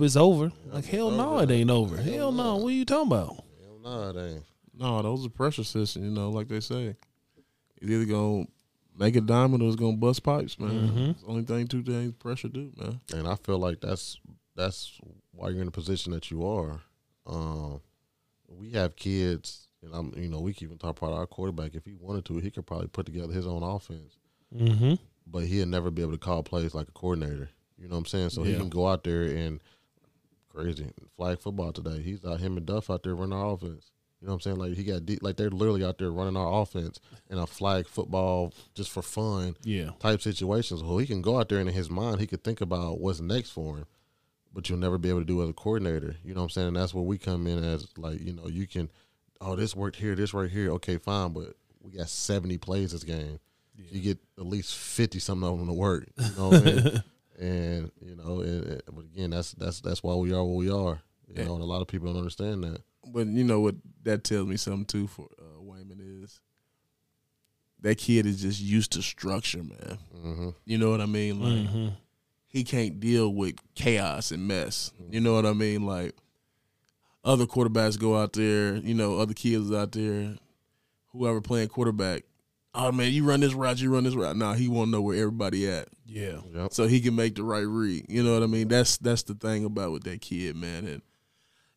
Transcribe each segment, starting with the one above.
well, hope it's over. Like hell no, over. it ain't over. Hell Hell no, no. what are you talking about? Hell no, it ain't. No, those are pressure systems. You know, like they say, it's either gonna make a diamond or it's gonna bust pipes, man. Mhm. It's the only thing two things pressure do, man. And I feel like that's that's why you're in the position that you are. Um, we have kids, and I'm you know we can even talk about our quarterback. If he wanted to, he could probably put together his own offense, Mm-hmm. but he'll never be able to call plays like a coordinator. You know what I'm saying? So he can go out there and crazy flag football today. He's out him and Duff out there running our offense. You know what I'm saying? Like he got deep, like they're literally out there running our offense in a flag football just for fun Yeah. type situations. Well, he can go out there and in his mind he could think about what's next for him, but you'll never be able to do as a coordinator. You know what I'm saying? And that's where we come in as like you know you can, oh this worked here, this right here, okay fine, but we got 70 plays this game. You get at least 50 something of them to work. You know what I mean? And you know, and, and- but again, that's that's that's why we are what we are. You know, and a lot of people don't understand that. But you know what? That tells me something too. For uh, Wayman is that kid is just used to structure, man. hmm You know what I mean? Like Mm-hmm. he can't deal with chaos and mess. You know what I mean? Like other quarterbacks go out there, you know, other kids out there, whoever playing quarterback. Oh man, you run this route, you run this route. Nah, he won't know where everybody at, Yeah. Yep. so he can make the right read. You know what I mean? That's that's the thing about with that kid, man. And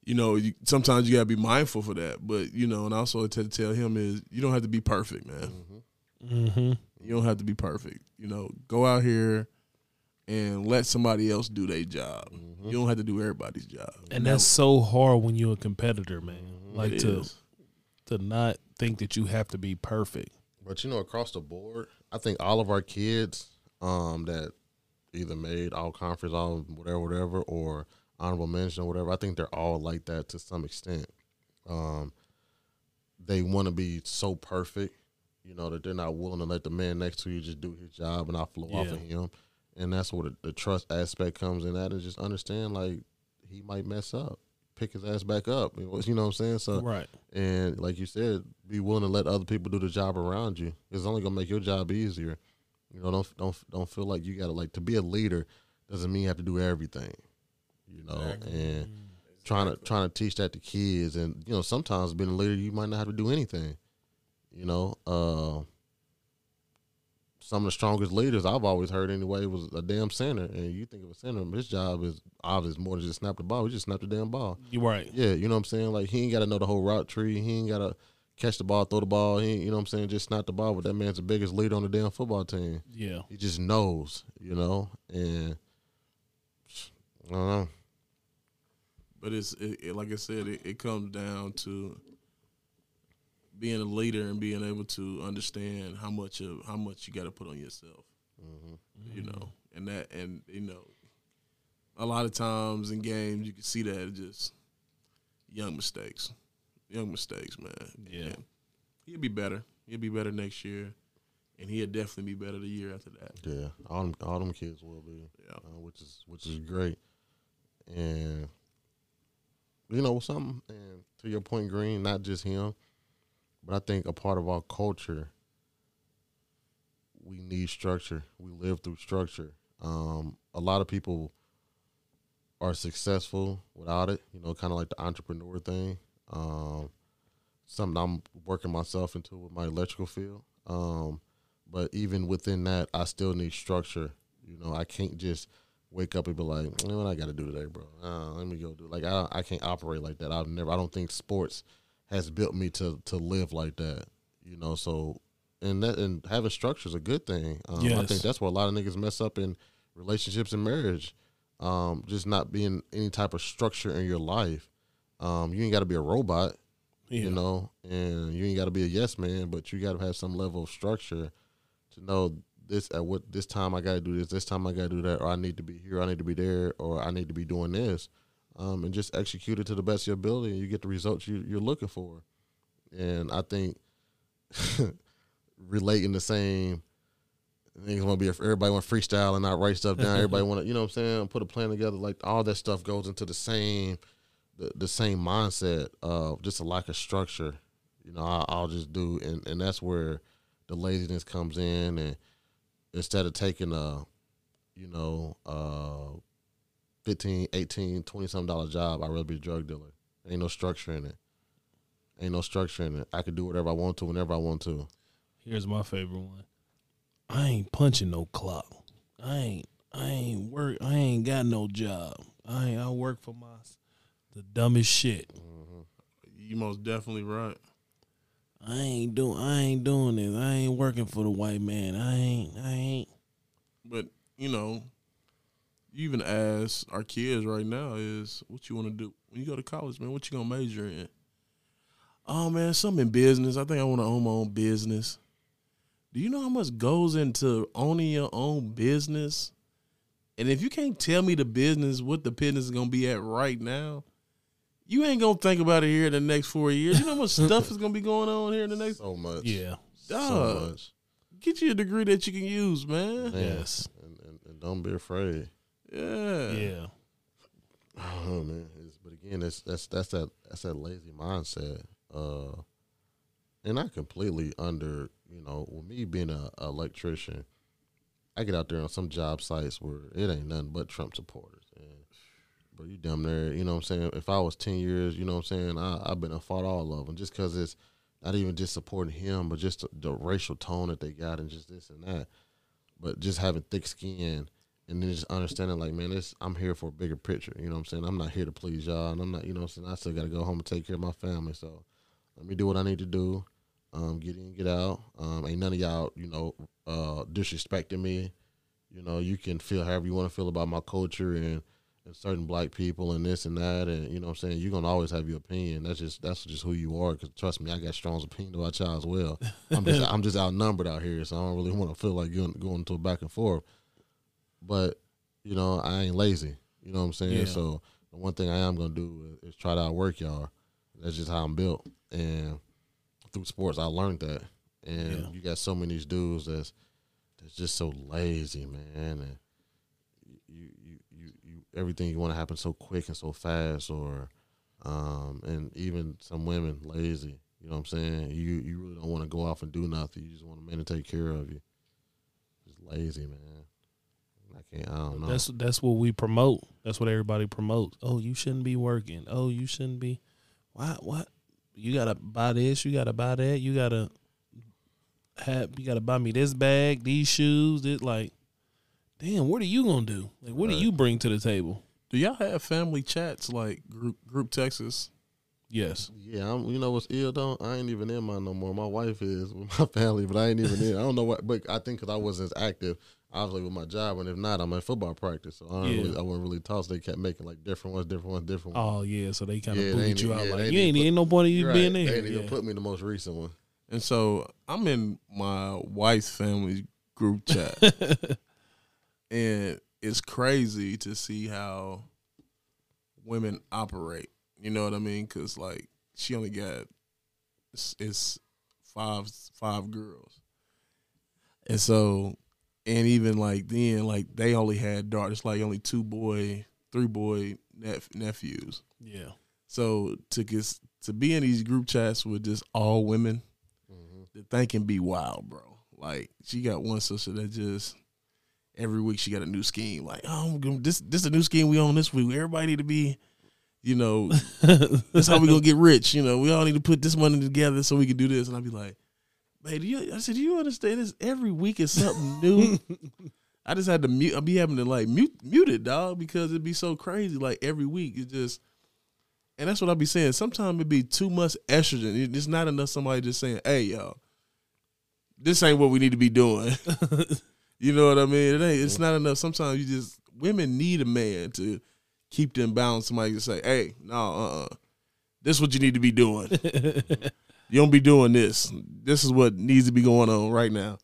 you know, you, sometimes you gotta be mindful for that. But you know, and also to tell him is you don't have to be perfect, man. Mm-hmm. You don't have to be perfect. You know, go out here and let somebody else do their job. Mm-hmm. You don't have to do everybody's job. And that's so hard when you're a competitor, man. Like It to is. to not think that you have to be perfect. But you know, across the board, I think all of our kids um, that either made all conference, all whatever, whatever, or honorable mention or whatever, I think they're all like that to some extent. Um, they want to be so perfect, you know, that they're not willing to let the man next to you just do his job and not flow off of him. And that's where the, the trust aspect comes in. That and just understand, like he might mess up, pick his ass back up. You know what I'm saying? So Right. and like you said, be willing to let other people do the job around you. It's only gonna make your job easier. You know, don't don't don't feel like you gotta like to be a leader doesn't mean you have to do everything. You know, and trying to trying to teach that to kids, and you know, sometimes being a leader, you might not have to do anything. You know, uh, some of the strongest leaders I've always heard anyway was a damn center, and you think of a center, his job is obviously more than just snap the ball. He just snap the damn ball. You're right. Yeah, you know what I'm saying? Like he ain't gotta know the whole route tree. He ain't gotta catch the ball, throw the ball. He ain't, you know what I'm saying? Just snap the ball. But that man's the biggest leader on the damn football team. Yeah. He just knows, you know, and I don't know. But it's it, it- like I said, it, it comes down to being a leader and being able to understand how much of how much you got to put on yourself. You know, and that and you know, a lot of times in games you can see that just young mistakes, young mistakes, man. Yeah. And he'll be better. He'll be better next year, and he'll definitely be better the year after that. Yeah, all them, all them kids will be, Yeah. uh, which is which is great. And you know something, and to your point, Green, not just him, but I think a part of our culture, we need structure. We live through structure. Um, a lot of people are successful without it. You know, kind of like the entrepreneur thing. Um, something I'm working myself into with my electrical field. Um, but even within that, I still need structure. You know, I can't just wake up and be like, what I got to do today, bro? Uh, let me go do. Like I, I can't operate like that. I've never. I don't think sports has built me to to live like that. You know, so and that and having structure is a good thing. Um, I think that's where a lot of niggas mess up in relationships and marriage. Um, just not being any type of structure in your life. Um, you ain't got to be a robot Yeah. you know, and you ain't got to be a yes man, but you got to have some level of structure to know this at what this time I got to do this, this time I got to do that, or I need to be here, I need to be there, or I need to be doing this, um, and just execute it to the best of your ability, and you get the results you, you're looking for. And I think relating the same. Niggas want to be everybody want to freestyle and not write stuff down. Everybody want to, you know what I'm saying, put a plan together. Like all that stuff goes into the same the, the same mindset of just a lack of structure. You know, I, I'll just do, and, and that's where the laziness comes in. And instead of taking a, you know, uh, 15, 18, 20 something dollar job, I'd rather be a drug dealer. Ain't no structure in it. Ain't no structure in it. I could do whatever I want to whenever I want to. Here's my favorite one. I ain't punching no clock. I ain't. I ain't work. I ain't got no job. I ain't. I work for my the dumbest shit. Mm-hmm. You most definitely right. I ain't doing. I ain't doing this. I ain't working for the white man. I ain't. I ain't. But you know, you even ask our kids right now is what you want to do when you go to college, man. What you gonna major in? Oh man, something in business. I think I want to own my own business. Do you know how much goes into owning your own business? And if you can't tell me the business, what the business is gonna be at right now, you ain't gonna think about it here in the next four years. You know how much stuff is gonna be going on here in the next. So much. Yeah. So much. Get you a degree that you can use, man. Man. Yes. And, and, and don't be afraid. Yeah. Yeah. Oh man, it's, but again, that's that's that's that that's that lazy mindset. Uh, and I completely under you know with me being a, a electrician, I get out there on some job sites where it ain't nothing but Trump supporters. And bro, you damn near you know what I'm saying. If I was ten years, you know what I'm saying, I I've been a fought all of them just because it's not even just supporting him, but just the, the racial tone that they got and just this and that. But just having thick skin and then just understanding like, man, this I'm here for a bigger picture. You know what I'm saying? I'm not here to please y'all and I'm not you know what I'm saying, I still gotta go home and take care of my family. So let me do what I need to do. Um, get in, get out. Um, ain't none of y'all, you know, uh, disrespecting me. You know, you can feel however you want to feel about my culture and, and certain black people and this and that, and you know what I'm saying. You're gonna always have your opinion. That's just that's just who you are. Cause trust me, I got strong opinion about y'all as well. I'm just I'm just outnumbered out here, so I don't really want to feel like going going to a back and forth. But you know, I ain't lazy. You know what I'm saying. Yeah. So the one thing I am gonna do is, is try to outwork y'all. That's just how I'm built, and through sports, I learned that. And Yeah. you got so many dudes that's that's just so lazy, man, and you you you, you everything you want to happen so quick and so fast, or um, and even some women lazy. You know what I'm saying? You you really don't want to go off and do nothing. You just want a man to take care of you. Just lazy, man. I can't. I don't know. That's that's what we promote. That's what everybody promotes. Oh, you shouldn't be working. Oh, you shouldn't be. Why? What? You gotta buy this. You gotta buy that. You gotta have. You gotta buy me this bag, these shoes. This like, damn. What are you gonna do? Like, what do you bring to the table? Do y'all have family chats like group group Texas? Yes. Yeah, I'm, you know what's ill though? I ain't even in mine no more. My wife is with my family, but I ain't even in. I don't know what, but I think because I wasn't as active, obviously with my job, and if not, I'm at football practice, so I don't Yeah. really, I wasn't really. So they kept making like different ones, different ones, different ones. Oh yeah. So they kind of Yeah, booted you out. yeah, like you ain't put- ain't no point of you Right. being They there. ain't even put me in the most recent one. And so I'm in my wife's family group chat, and it's crazy to see how women operate. You know what I mean? Because like she only got it's, it's five five girls, and so and even like then like they only had daughters, like only two boy, three boy nep- nephews. yeah. So to get to be in these group chats with just all women, mm-hmm. the thing can be wild, bro. Like she got one sister that just every week she got a new scheme. Like, oh, this this is a new scheme we on this week. Everybody need to be, you know, that's how we gonna get rich. You know, we all need to put this money together so we can do this. And I'd be like, man, do you? I said, do you understand this? Every week is something new. I just had to mute. I'd be having to like mute mute it, dog, because it'd be so crazy. Like every week, it just. And that's what I be saying. Sometimes it'd be too much estrogen. It's not enough somebody just saying, "Hey, y'all, this ain't what we need to be doing." you know what I mean? It ain't. It's not enough. Sometimes you just women need a man to keep them balanced. Somebody to say, "Hey, no, uh, uh this is what you need to be doing. you don't be doing this. This is what needs to be going on right now."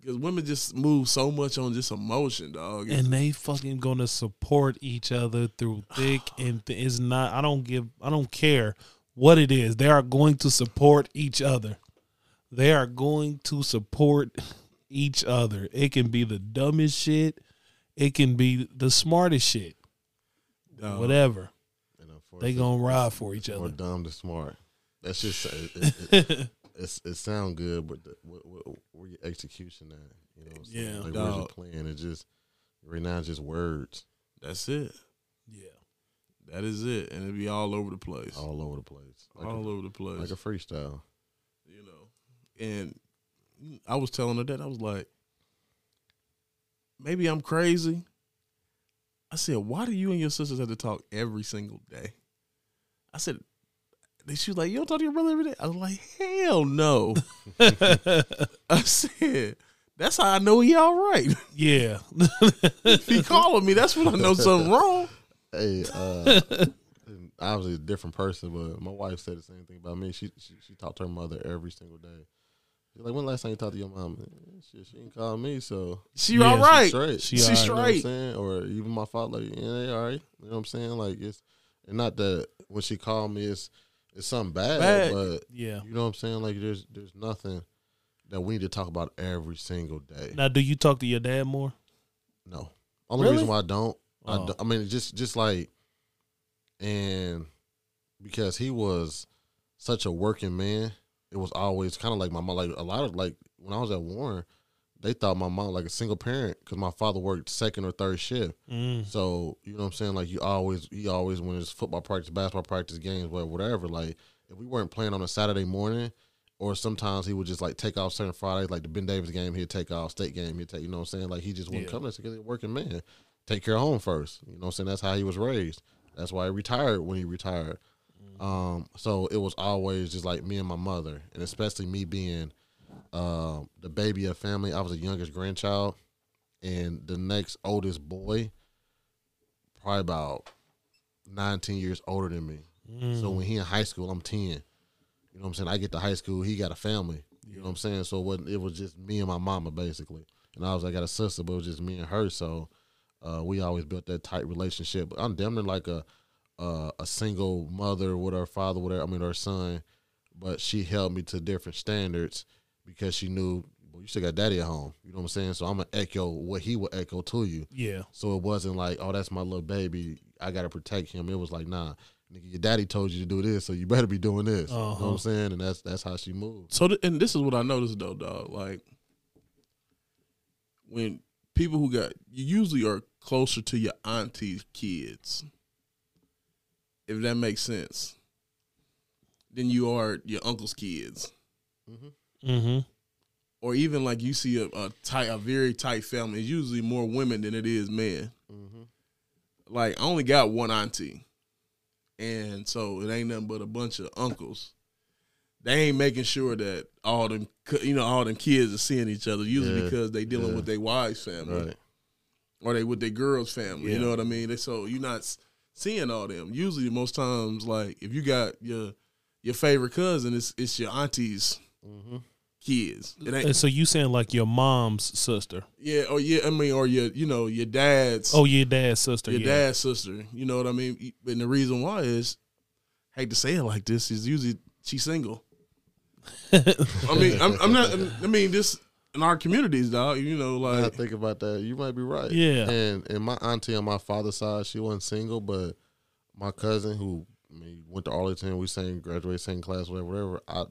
Because women just move so much on just emotion, dog. and they fucking gonna support each other through thick and th- it's not i don't give i don't care what it is they are going to support each other they are going to support each other it can be the dumbest shit it can be the smartest shit Dog. whatever And they gonna ride for each more other dumb than smart. That's just uh, it. It, it, it's, it sound good, but the, what, what, where your execution at? You know, what I'm saying? Yeah. like where's your Dog. plan? It just right now, it's just words. That's it. Yeah. That is it, and it'd be all over the place, all, all over the place, like, all over the place. like a freestyle. you know. And I was telling her that I was like, maybe I'm crazy. I said, why do you and your sisters have to talk every single day? I said, then she was like, you don't talk to your brother every day. I was like, hell no. I said, that's how I know he all right. Yeah. if he calling me, that's when I know something wrong. Hey, uh, obviously a different person, but my wife said the same thing about me. She she, she talked to her mother every single day. She's like, when last time you talked to your mom? Shit, she ain't call me, so She Yeah, all she straight. She She alright. You know what I'm saying? Or even my father, like, yeah, they all right. You know what I'm saying? Like it's and not that when she called me, it's it's something bad, Bad. but Yeah. you know what I'm saying? Like there's there's nothing that we need to talk about every single day. Now, do you talk to your dad more? No. Only Really? reason why I don't, I, Oh. don't- I mean, just just like, and because he was such a working man, it was always kind of like my mom. Like a lot of like when I was at Warren, they thought my mom like a single parent because my father worked second or third shift. Mm. So you know what I'm saying? Like you always, he always when it's football practice, basketball practice, games, whatever, whatever. Like if we weren't playing on a Saturday morning, or sometimes he would just like take off certain Fridays, like the Ben Davis game, he'd take off, state game, he'd take. You know what I'm saying? Like he just wouldn't Yeah. come because he's a working man. Take care of home first. You know what I'm saying? That's how he was raised. That's why he retired when he retired. Um, so it was always just like me and my mother, and especially me being uh, the baby of family. I was the youngest grandchild, and the next oldest boy, probably about 19 years older than me. Mm. So when he in high school, I'm 10. You know what I'm saying? I get to high school, he got a family. You know what I'm saying? So it, wasn't, it was just me and my mama basically. And I was I got a sister, but it was just me and her. So uh, we always built that tight relationship. But I'm damn near like a uh, a single mother with her father, whatever. I mean her son, but she held me to different standards because she knew well, you still got daddy at home. You know what I'm saying? So I'm gonna echo what he would echo to you. Yeah. So it wasn't like, oh, that's my little baby. I gotta protect him. It was like, nah, nigga, your daddy told you to do this, so you better be doing this. You know what Uh-huh. I'm saying? And that's that's how she moved. So, th- and this is what I noticed though, dog. Like when people who got you usually are closer to your auntie's kids, if that makes sense, than you are your uncle's kids, Mm-hmm. Or even like you see a, a tight, a very tight family. It's usually more women than it is men. Mm-hmm. Like I only got one auntie, and so it ain't nothing but a bunch of uncles. They ain't making sure that all them, you know, all them kids are seeing each other. Usually Yeah, because they dealing yeah. with their wives' family Right. or they with their girls' family. You know what I mean? They, so you're not seeing all them. Usually, most times, like if you got your your favorite cousin, it's it's your auntie's Mm-hmm. Kids. It ain't And so you saying like your mom's sister? yeah, or yeah, I mean, or your you know your dad's Oh, your dad's sister. your yeah. dad's sister. You know what I mean? And the reason why is, hate to say it like this, is usually she's single. I mean, I'm, I'm not. I mean, this in our communities, dog. You know, When I like think about that, you might be right. Yeah. And and my auntie on my father's side, she wasn't single, but my cousin who I mean went to Arlington, we sang graduated same class, whatever, whatever. I,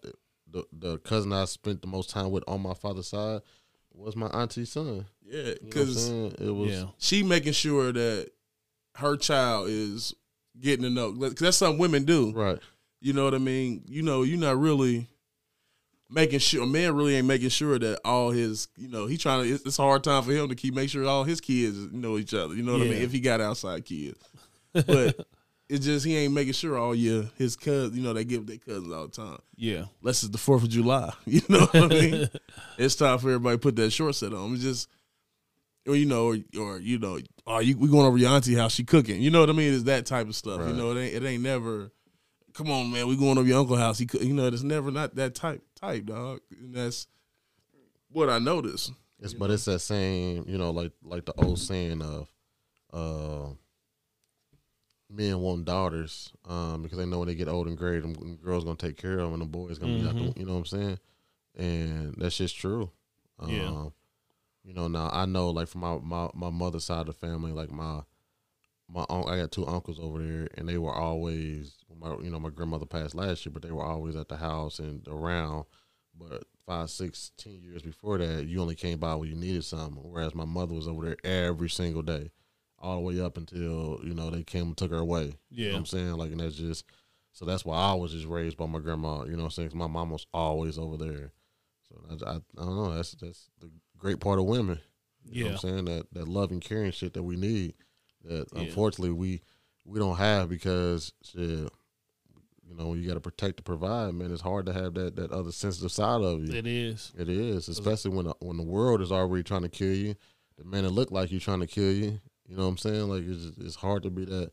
the the cousin I spent the most time with on my father's side was my auntie's son. yeah, You know because it was Yeah. she making sure that her child is getting to know. Because that's something women do. right. You know what I mean? You know, you're not really making sure. A man really ain't making sure that all his, you know, he trying to. It's, it's a hard time for him to keep make sure all his kids know each other. You know what I mean? If he got outside kids, but it's just he ain't making sure all your his cousins. You know, they give their cousins all the time. Yeah. Unless it's the Fourth of July. You know what I mean? it's time for everybody to put that short set on. It's just. Or you know, or, or you know, oh, you, we going over your auntie house. She cooking. You know what I mean? It's that type of stuff. You know, it ain't it ain't never come on, man, we going over your uncle house. He, could, you know, it's never not that type type dog. And that's what I noticed. It's but it's that same, you know, like like the old saying of uh men want daughters, um, because they know when they get old and gray, them them girls gonna take care of them and the boys gonna be out the, you know what I'm saying? And that's just true. Um, Yeah. You know, now I know like from my, my, my mother's side of the family, like my my un- I got two uncles over there, and they were always my you know my grandmother passed last year, but they were always at the house and around. But five, six, ten years before that, you only came by when you needed something. Whereas my mother was over there every single day, all the way up until you know they came and took her away. You know Yeah. what I'm saying? Like, and that's just so that's why I was just raised by my grandma. You know what I'm saying? 'Cause my mom was always over there. So I, I, I don't know. That's that's the great part of women. You know Yeah. what I'm saying? That that love and caring shit that we need. That Yeah. unfortunately we we don't have because shit, you know, you got to protect and provide. Man, it's hard to have that that other sensitive side of you. It is. It is, especially when the, when the world is already trying to kill you. The man that look like you trying to kill you. You know what I'm saying? Like it's just, it's hard to be that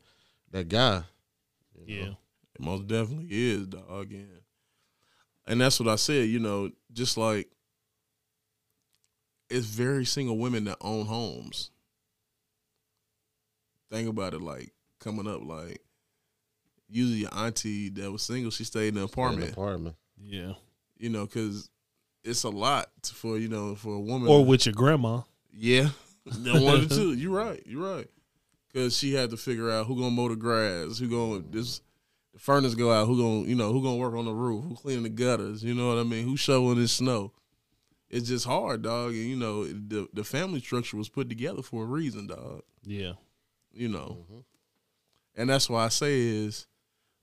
that guy. you Yeah. know? It most definitely is, dog. And, and that's what I said, you know, just like it's very single women that own homes. Think about it like coming up, like usually your auntie that was single, she stayed in an In apartment, the apartment. Yeah. you know, because it's a lot for, you know, for a woman. Or with your grandma. Yeah, one the two. You're right. You're right. Because she had to figure out who gonna mow the grass, who gonna this the furnace go out, who gonna you know who gonna work on the roof, who cleaning the gutters. You know what I mean? Who shoveling the snow? It's just hard, dog. And you know the the family structure was put together for a reason, dog. Yeah. You know, Mhm. and that's why I say is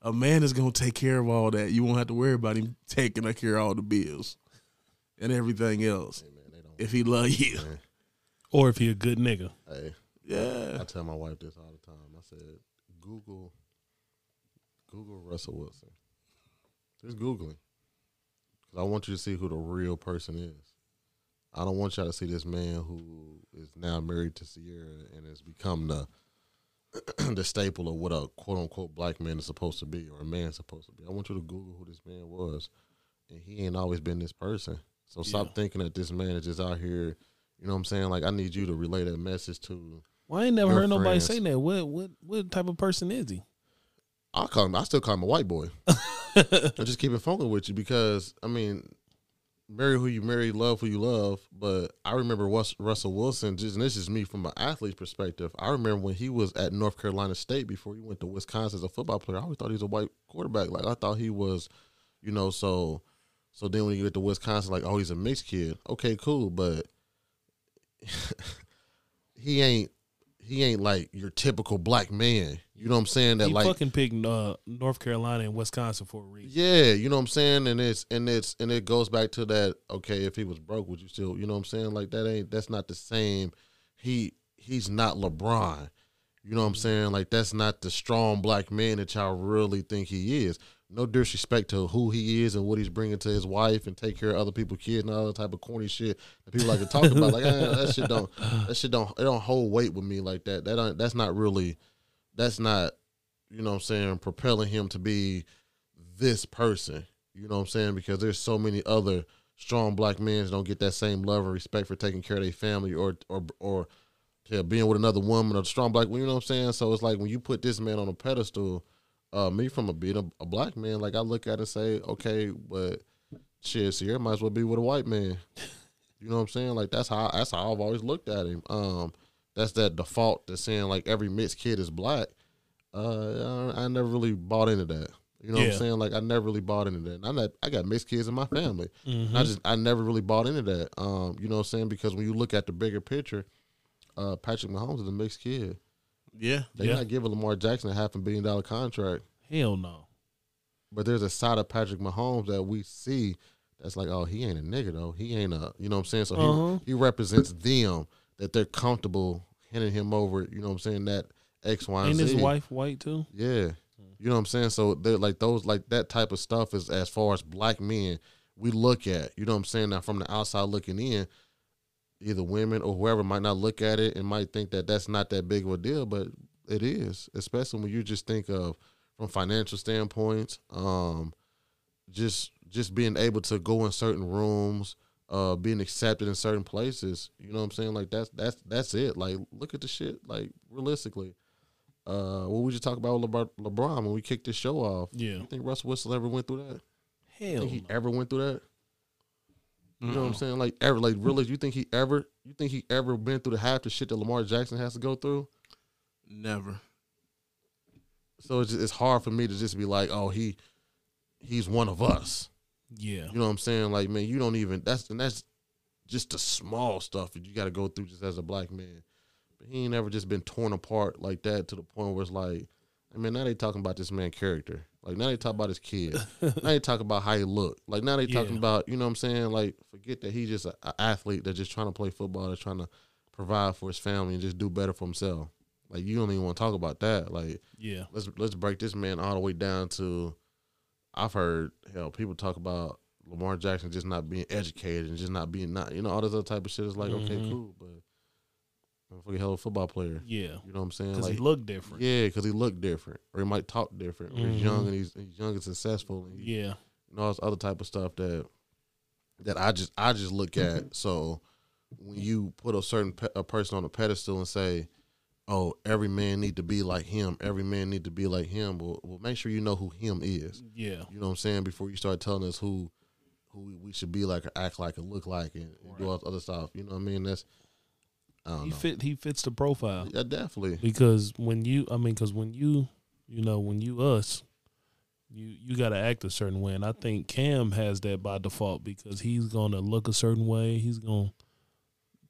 a man is gonna take care of all that. You won't have to worry about him taking care of all the bills and everything else Hey man, if he love you. man. Or if he a good nigga. Hey, Yeah. I tell my wife this all the time. I said, Google, Google Russell Wilson. Just Googling. Because I want you to see who the real person is. I don't want y'all to see this man who is now married to Ciara and has become the the staple of what a quote unquote black man is supposed to be or a man is supposed to be. I want you to Google who this man was. And he ain't always been this person. So stop Yeah. thinking that this man is just out here, you know what I'm saying? Like I need you to relay that message to Well, I ain't never heard nobody friends. say that. What what what type of person is he? I call him. I still call him a white boy. I just keep it with you because I mean, marry who you marry, love who you love. But I remember Rus- Russell Wilson. Just and this is me from an athlete's perspective. I remember when he was at North Carolina State before he went to Wisconsin as a football player. I always thought he was a white quarterback. Like I thought he was, you know. So, so then when you get to Wisconsin, like oh, he's a mixed kid. Okay, cool, but he ain't. He ain't like your typical black man. You know what I'm saying? That he like fucking picked uh, North Carolina and Wisconsin for a reason. yeah, you know what I'm saying, and it's and it's and it goes back to that. Okay, if he was broke, would you still? You know what I'm saying? Like that ain't that's not the same. He he's not LeBron. You know what I'm saying? Like that's not the strong black man that y'all really think he is. No disrespect to who he is and what he's bringing to his wife and take care of other people's kids and all that type of corny shit that people like to talk about. Like eh, that shit don't that shit don't it don't hold weight with me like that. That don't, that's not really that's not you know what I'm saying propelling him to be this person. You know what I'm saying? Because there's so many other strong black men don't get that same love and respect for taking care of their family or or or yeah, being with another woman or strong black. You know what I'm saying? So it's like when you put this man on a pedestal, uh, me from a being a, a black man, like I look at it and say, okay, but shit, Ciara might as well be with a white man. You know what I'm saying? Like that's how that's how I've always looked at him. Um, that's that default to saying like every mixed kid is black. Uh, I, I never really bought into that. You know what I'm saying? Like I never really bought into that. And I'm not, I got mixed kids in my family. Mhm. I just I never really bought into that. Um, you know what I'm saying? Because when you look at the bigger picture, uh, Patrick Mahomes is a mixed kid. Yeah. They're Yeah. not giving Lamar Jackson a half a billion dollar contract. Hell no. But there's a side of Patrick Mahomes that we see that's like, oh, he ain't a nigga though. He ain't a you know what I'm saying? So Uh-huh. he, he represents them that they're comfortable handing him over, you know what I'm saying, that X, Y, and Ain't Z. his wife white too? Yeah. You know what I'm saying? So they're like those like that type of stuff is as far as black men we look at, you know what I'm saying? Now from the outside looking in, either women or whoever might not look at it and might think that that's not that big of a deal, but it is, especially when you just think of from financial standpoints, um just just being able to go in certain rooms, uh being accepted in certain places, you know what I'm saying? Like that's that's that's it. Like look at the shit like realistically uh, what we just talk about with LeBron, LeBron when we kicked this show off. Yeah. You think Russell Wilson ever went through that? Hell think he no. ever went through that? You know what I'm mm-hmm. saying? Like ever, like really? You think he ever? You think he ever been through the half the shit that Lamar Jackson has to go through? Never. So it's just, it's hard for me to just be like, oh, he he's one of us. Yeah. You know what I'm saying? Like, man, you don't even that's and that's just the small stuff that you got to go through just as a black man. But he ain't ever just been torn apart like that to the point where it's like, I mean, now they talking about this man character. Like now they talk about his kid. now they talk about how he look. Like now they talking Yeah. about, you know what I'm saying? Like forget that he's just an athlete that's just trying to play football, that's trying to provide for his family and just do better for himself. Like you don't even want to talk about that. Like Yeah. let's let's break this man all the way down to I've heard hell people talk about Lamar Jackson just not being educated and just not being not you know all this other type of shit is like okay Mhm. cool but motherfucking hell of a football player Yeah. you know what I'm saying Because like he looked different. yeah because he looked different or he might talk different or he's young Mhm. and he's, he's young and successful and he, Yeah. you know all this other type of stuff that that I just I just look at so when you put a certain pe- a person on a pedestal and say oh every man need to be like him every man need to be like him well, well make sure you know who him is Yeah. you know what I'm saying before you start telling us who who we- should be like or act like or look like and, and do all this other stuff you know what I mean that's He know. fit. He fits the profile. yeah definitely. Because when you i mean because when you you know when you us you you got to act a certain way. And i think cam has that by default because he's gonna look a certain way. He's gonna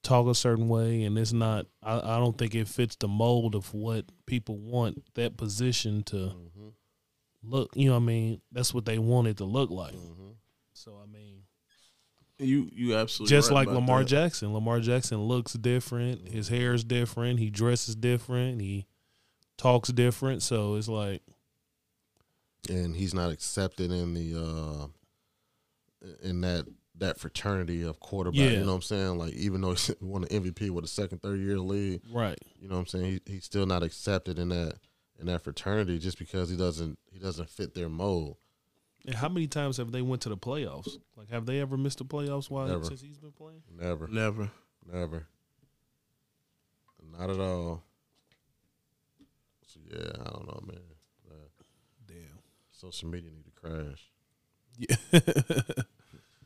talk a certain way. And it's not i, I don't think it fits the mold of what people want that position to hmm look you know what i mean? That's what they want it to look like. Hmm so i mean You you absolutely just right like about Lamar that. Jackson. Lamar Jackson looks different. His hair is different. He dresses different. He talks different. So it's like, and he's not accepted in the uh in that that fraternity of quarterback. Yeah. You know what I'm saying? Like even though he won the MVP with a second, third year lead, right. you know what I'm saying? He, he's still not accepted in that in that fraternity just because he doesn't he doesn't fit their mold. And how many times have they went to the playoffs? Like, have they ever missed the playoffs while Never. since he's been playing? Never, Never. never, not at all. So yeah, I don't know, man. Uh, Damn. social media need to crash. Yeah.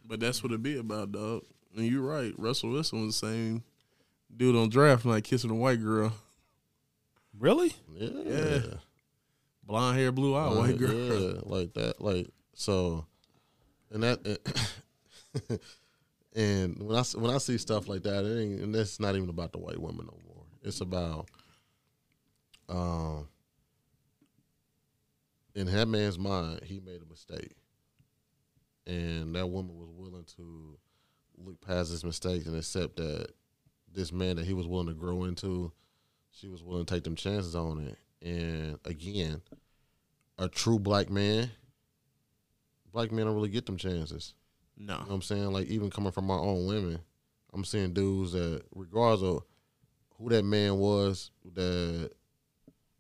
But that's what it be about, dog. And you're right. Russell Wilson was the same dude on draft night kissing a white girl. really? Yeah, Yeah. Blonde hair, blue eye, white girl. Yeah, like that. Like so, and that, and when I when I see stuff like that, it ain't, and that's not even about the white women no more. It's about, um, in that man's mind, he made a mistake, and that woman was willing to look past his mistakes and accept that this man that he was willing to grow into, she was willing to take them chances on it. And again, a true black man, black men don't really get them chances. No. You know what I'm saying? Like even coming from our own women, I'm seeing dudes that regardless of who that man was that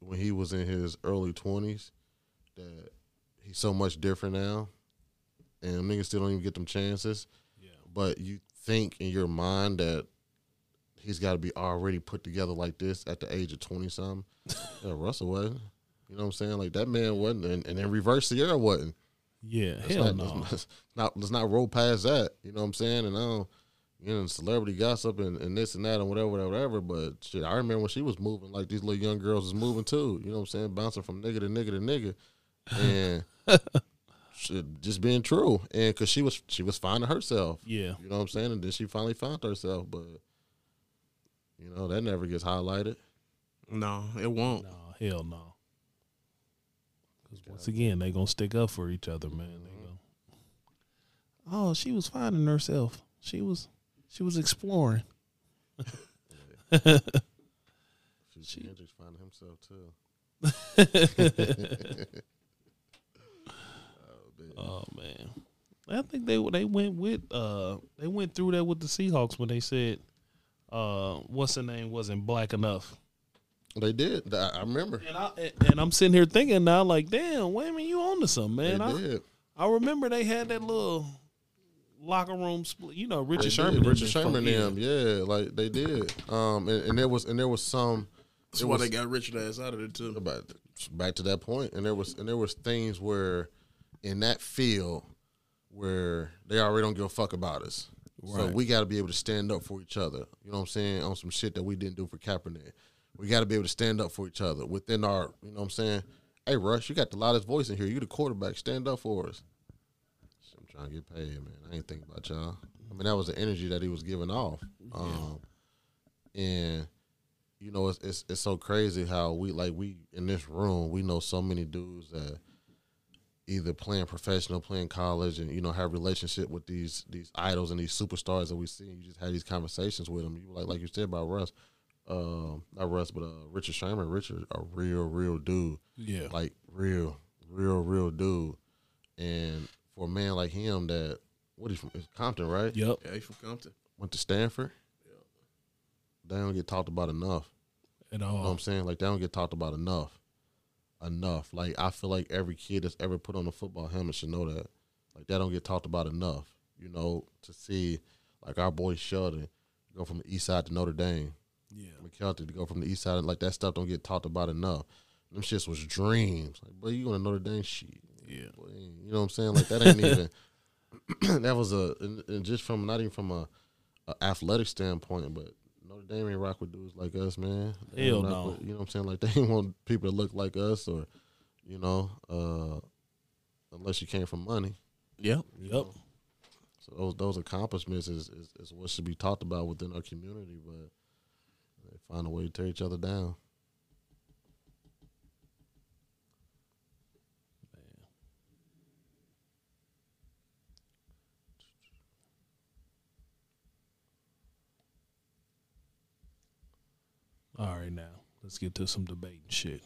when he was in his early twenties, that he's so much different now. And niggas still don't even get them chances. Yeah. But you think in your mind that he's gotta be already put together like this at the age of twenty something. yeah, Russell wasn't. You know what I'm saying? Like that man wasn't and, and then reverse Ciara wasn't. Yeah. Let's Hell not, no. let's not let's not roll past that. You know what I'm saying? And I don't, you know, celebrity gossip and, and this and that and whatever, whatever, whatever. But shit, I remember when she was moving like these little young girls was moving too. You know what I'm saying? Bouncing from nigga to nigga to nigga, and shit, just being true. And because she was she was finding herself. Yeah. You know what I'm saying? And then she finally found herself. But you know that never gets highlighted. No, it won't. No. Hell no. Because once again, they gonna stick up for each other, man. Go. Oh, she was finding herself. She was. She was exploring. Future Hendrix finding himself too. Oh man, I think they they went with uh they went through that with the Seahawks when they said uh what's the name wasn't black enough. They did. I I remember. And I and I'm sitting here thinking now like damn, wait a you on to something, man. they I, did. I remember they had that little locker room split. You know, Richard They Sherman. did. Richard is from- Sherman, them, yeah, like they did. Um, and, and there was and there was some. That's why was- they got Richard ass out of there too. about back to that point, and there was and there was things where in that field where they already don't give a fuck about us. So we got to be able to stand up for each other. You know what I'm saying? On some shit that we didn't do for Kaepernick. We got to be able to stand up for each other within our. You know what I'm saying? Hey, Russ, you got the loudest voice in here. You the quarterback. Stand up for us. I'm trying to get paid, man. I ain't thinking about y'all. I mean, that was the energy that he was giving off. Um, and you know, it's, it's it's so crazy how we like we in this room we know so many dudes that either playing professional, playing college, and you know have relationship with these these idols and these superstars that we see. And you just have these conversations with them. You like like you said about Russ, um, not Russ, but uh, Richard Sherman. Richard, a real real dude, Yeah. like real real real dude. And for a man like him, that what he from? It's Compton, right? Yep. Yeah, he's from Compton. Went to Stanford. They don't get talked about enough. At You know what. I'm saying? Like they don't get talked about enough. Enough. Like I feel like every kid that's ever put on a football helmet should know that. Like that don't get talked about enough. You know, to see like our boy Sheldon go from the east side to Notre Dame. Yeah. McKelty to go from the east side and like that stuff don't get talked about enough. Them shits was dreams. Like, boy, you going to Notre Dame shit. Yeah. Boy, you know what I'm saying? Like that ain't even that was a and, and just from not even from a, a athletic standpoint, but Notre Dame ain't rock with dudes like us, man. They Hell no. with- you know what I'm saying? Like they want people to look like us or, you know, uh, unless you came from money. Yep. Yep. So those those accomplishments is, is, is what should be talked about within our community, but find a way to tear each other down. All right, now let's get to some debate and shit.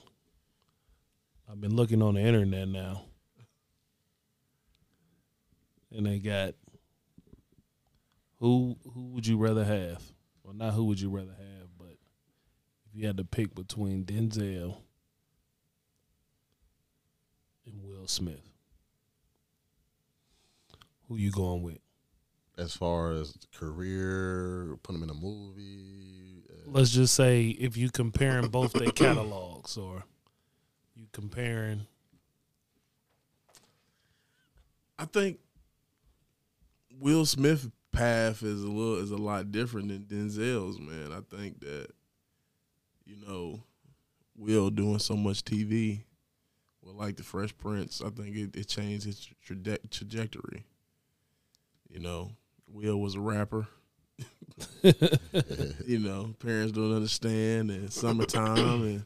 I've been looking on the internet now, and they got who who would you rather have? Well, not who would you rather have, you had to pick between Denzel and Will Smith, who you going with? As far as career, put them in a movie. uh, Let's just say if you comparing both their catalogs, or you comparing I think Will Smith path is a little is a lot different than Denzel's, man. I think that you know Will doing so much TV, well, like the Fresh Prince, I think it, it changed his traje- trajectory. You know, Will was a rapper. you know, parents don't understand, and summertime, and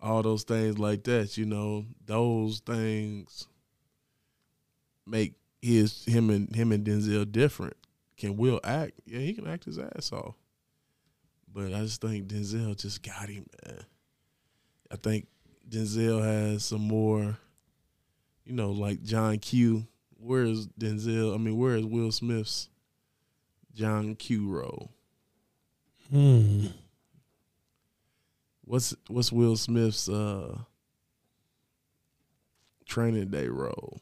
all those things like that. You know, those things make his him and him and Denzel different. Can Will act? Yeah, he can act his ass off. But I just think Denzel just got him, man. I think Denzel has some more, you know, like John Q. Where is Denzel? I mean, where is Will Smith's John Q role? hmm, What's what's Will Smith's uh training day role?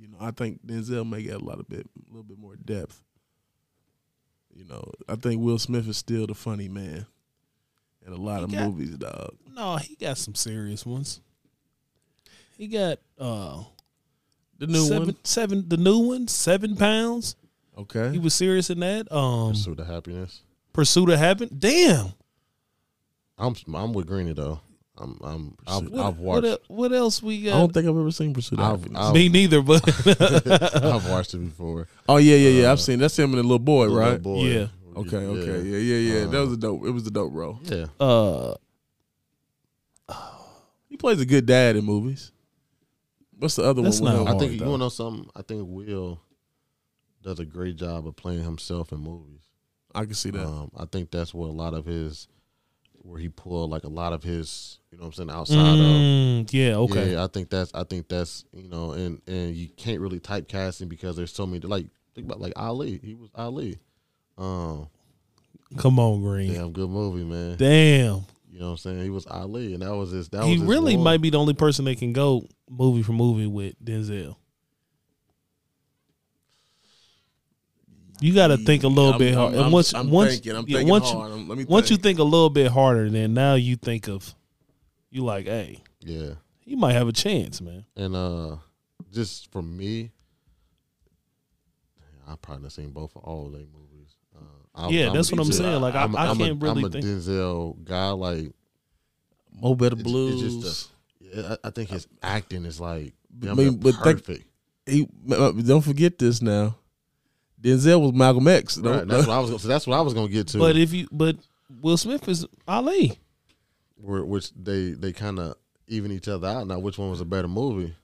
You know, I think Denzel may get a lot of bit a little bit more depth. You know, I think Will Smith is still the funny man in a lot He of got- movies, dog. no, he got some serious ones. He got uh The new seven, one, seven, the new one, seven pounds. okay. He was serious in that. Um, Pursuit of happiness. Pursuit of Happiness. Damn. I'm I'm with Greeny though. I'm I'm I've, Pursuit- What, I've watched el- what else we got? I don't think I've ever seen Pursuit of Happiness. I've- Me neither, but I've watched it before. oh yeah, yeah, yeah. uh, I've seen that's him and the little boy, Little right? boy. Yeah. Okay, okay, yeah, yeah, yeah. that was a dope. It was a dope role. Yeah. uh, He plays a good dad in movies. What's the other That's one? not with I him? hard, think you wanna know something. I think Will does a great job of playing himself in movies. I can see that. Um, I think that's what a lot of his, where he pulled like a lot of his, you know, what I'm saying outside of. mm, yeah, okay. Yeah, I think that's I think that's you know, and and you can't really typecast him because there's so many like think about like Ali. He was Ali. Um, Come on, Green. damn good movie, man. Damn. You know what I'm saying? He was Ali, and that was his. That he was his really might be the only person that can go movie for movie with Denzel. You got to think a little I'm- bit I'm- hard. I'm, and once, I'm once, thinking. I'm yeah, thinking once, hard. Let me You, once you think. think a little bit harder, then now you think of, you like, hey, Yeah, he might have a chance, man. and uh, just for me, I probably not seen both of all of their movies. Uh, I- Yeah, I'm that's a what I'm Denzel- saying. Like, I- I'm a- I I'm a- can't really I'm a think- Denzel guy. Like, Mo Better It's- Blues. it's just yeah, I, I think his acting is like I mean, near but think- perfect. he uh, don't forget this now. Denzel was Malcolm X. Don't- Right, that's what I was. Gonna, so that's what I was gonna get to. But if you, but Will Smith is Ali. Where which they they kind of even each other out. Now, which one was a better movie?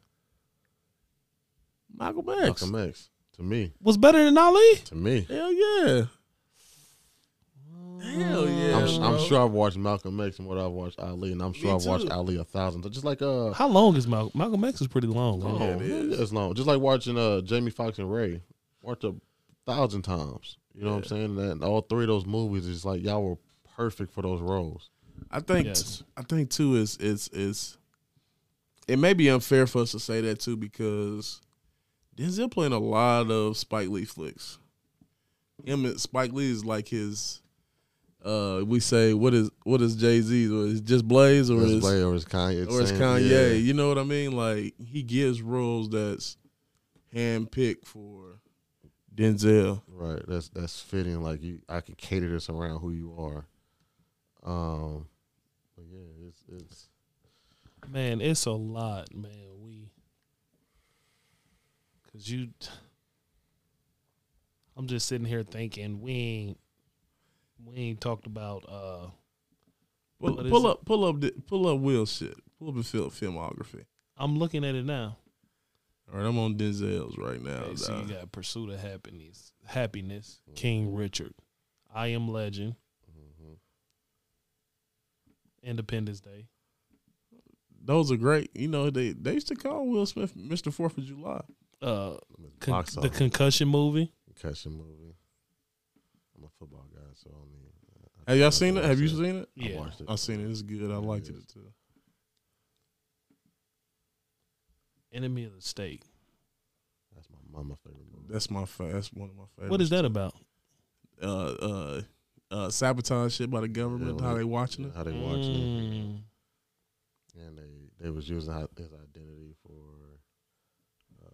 Malcolm X. Malcolm X. To me, Was better than Ali. to me, Hell yeah. Hell yeah. I'm, I'm sure I've watched Malcolm X and what I've watched Ali, and I'm sure Me I've watched. Ali a thousand. times. Just like uh, How long is Malcolm? Malcolm X is pretty long. oh. Yeah, it is. it's long. Just like watching uh Jamie Foxx and Ray, watched a thousand times. You know what I'm saying? And all three of those movies is like y'all were perfect for those roles. I think Yes. I think too is is is it may be unfair for us to say that too because Denzel playing a lot of Spike Lee flicks. Him and Spike Lee is like his uh we say what is what is Jay Z or is it just Blaze or Or is it's Blade or it's Kanye. or it's same- Kanye. yeah. You know what I mean? Like he gives roles that's handpicked for Denzel. Right. That's that's fitting. Like you, I can cater this around who you are. Um, but yeah, it's it's Man, it's a lot, man. We, cause you, I'm just sitting here thinking we ain't, we ain't talked about. uh Pull, pull up, pull up, the, pull up Will shit. Pull up the film, filmography. I'm looking at it now. All right, I'm on Denzel's right now. Okay, so you got Pursuit of Happiness, Happiness, King Richard, I Am Legend, mhm. Independence Day. Those are great. You know, they they used to call Will Smith Mr. Fourth of July. Uh, con- the concussion movie. concussion movie. I'm a football guy, so I mean. I- Have y'all seen it? Have you seen it? I Yeah. watched it. I've seen it. It's good. I liked it it is. too. Enemy of the State. That's my mama favorite movie. That's my fa- that's one of my favorites. What is that about? Uh, uh, uh, sabotage shit by the government. Yeah, how like- they watching it? How they watching it, Mm. and they they was using his identity for uh,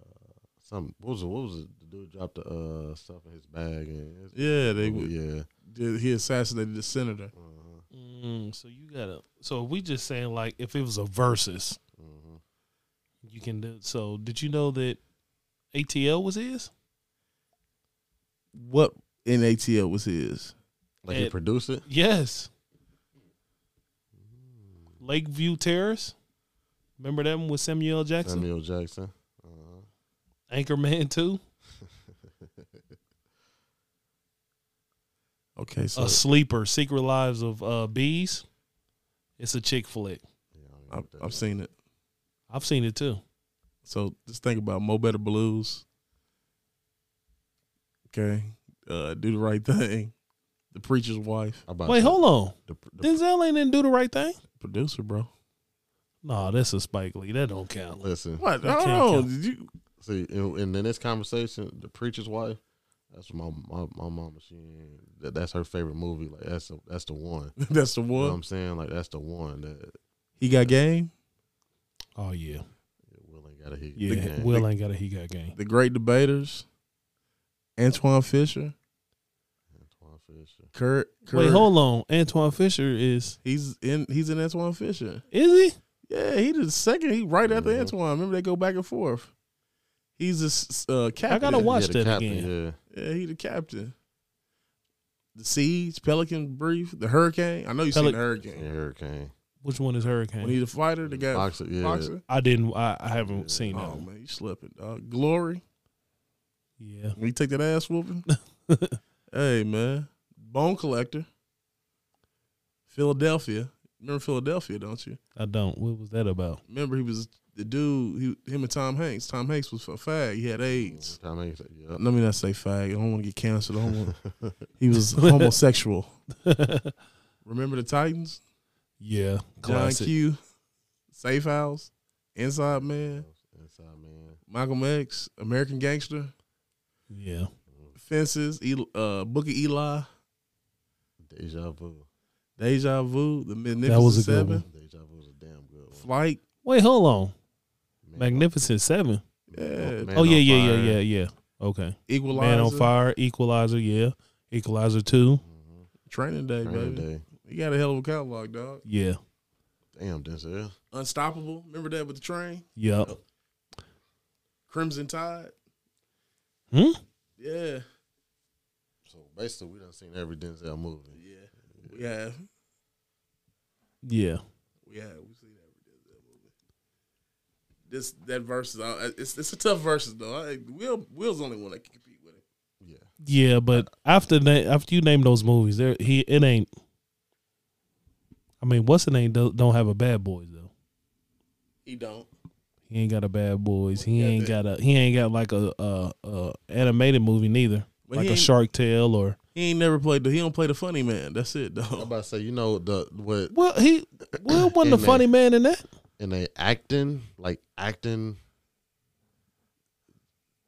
some. What was it? What was it? The dude dropped the uh, stuff in his bag, and it's- Yeah, they oh, would. yeah. Did, he assassinated the senator. Uh-huh. Mm, so you gotta. So we just saying like if it was a versus, you can do. So did you know that ATL was his? What in ATL was his? Like he produced it. Yes. Lakeview Terrace. Remember that one with Samuel Jackson? Samuel Jackson. Uh-huh. Anchorman 2. Okay, so a sleeper, Secret Lives of uh, Bees. It's a chick flick. Yeah, I don't know I've, I've seen it. I've seen it too. So just think about Mo Better Blues. Okay, uh, do the right thing. The preacher's wife, about Wait, the- hold on. The, the, Denzel ain't didn't do the right thing. producer, bro. No, that's a Spike Lee. That don't count. listen, What? That I don't can't know. count. Did you? see, in, in, in this conversation, the preacher's wife. That's my my, my mama. She ain't- that, that's her favorite movie. Like that's the that's the one. That's the You know what one. I'm saying? Like that's the one that He got game. Oh yeah, yeah, Will ain't got a hit. yeah. game. Will ain't got a he got game. The great debaters. Antwone Fisher. Antwone Fisher. Kurt. Kurt. Wait, hold on. Antwone Fisher is He's in. He's in Antwone Fisher. is he? Yeah, he the second. He right after Mhm. Antwone. Remember they go back and forth. He's a s- uh, captain. I gotta watch the that captain, again. Yeah. Yeah, he the captain. The Siege, Pelican Brief, the Hurricane. I know you seen the Hurricane. Yeah, Hurricane. Which one is Hurricane? When he the fighter, the guy Boxer, yeah. boxer. I didn't. I, I haven't seen that. Oh one. man, you slipping, dog. Glory. Yeah. When you take that ass whooping. hey man, Bone Collector. Philadelphia. Remember Philadelphia, don't you? I don't. What was that about? Remember he was the dude. He, him and Tom Hanks. Tom Hanks was a fag. He had AIDS. Tom Hanks, yeah. Let me not say fag. I don't want to get canceled. I don't want. He was homosexual. Remember the Titans? Yeah. John Classic. Q, Safe House, Inside Man, Inside man. Malcolm X, American Gangster, Yeah. Fences, Eli, uh, Book of Eli, Deja Vu. Deja Vu, The Magnificent That was a good Seven, one. Deja Vu was a damn good one. Flight. Wait, hold on. Man Magnificent Seven. Yeah. Man oh yeah, yeah, yeah, Fire. yeah, yeah. Okay. Equalizer, Man on Fire, Equalizer, yeah. Equalizer two, Mhm. Training Day, Training baby. Day. You got a hell of a catalog, dog. yeah. Damn, Denzel. Unstoppable. Remember that with the train? Yep. Crimson Tide. Hmm? Yeah. So basically, we done seen every Denzel movie. Yeah. We have. Yeah. We have. We seen every Denzel movie. This that versus. uh, It's it's a tough versus though. I, Will Will's the only one that can compete with it. Yeah. Yeah, but after na- after you name those movies, there he it ain't. I mean, what's the name? Don't don't have a Bad Boys though. He don't. He ain't got a Bad Boys. He Yeah, ain't that- got a. He ain't got like a, a, a animated movie neither, But like a Shark Tale or. He ain't never played. The, he don't play the funny man. That's it though. I'm about to say, you know, the what Well, he Will wasn't the In funny man in that. in a acting, like acting,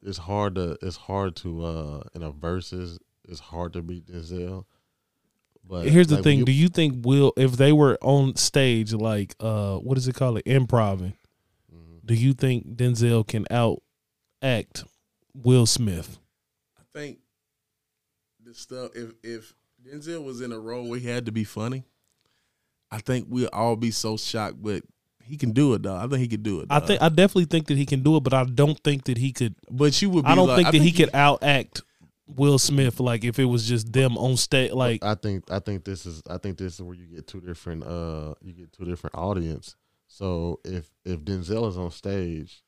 it's hard to it's hard to uh in a verses. It's hard to beat Denzel. But Here's the like, thing: you- Do you think Will, if they were on stage, like uh, what is it called, like improving? Mhm. Do you think Denzel can out act Will Smith? I think the stuff. If if Denzel was in a role where he had to be funny, I think we'd all be so shocked. But he can do it though. I think he could do it. I think I definitely think that he can do it, but I don't think that he could. But you would. Be I don't like- think that he you- could out act Will Smith. Like if it was just them on stage, like I think I think this is I think this is where you get two different uh you get two different audience. So if if Denzel is on stage,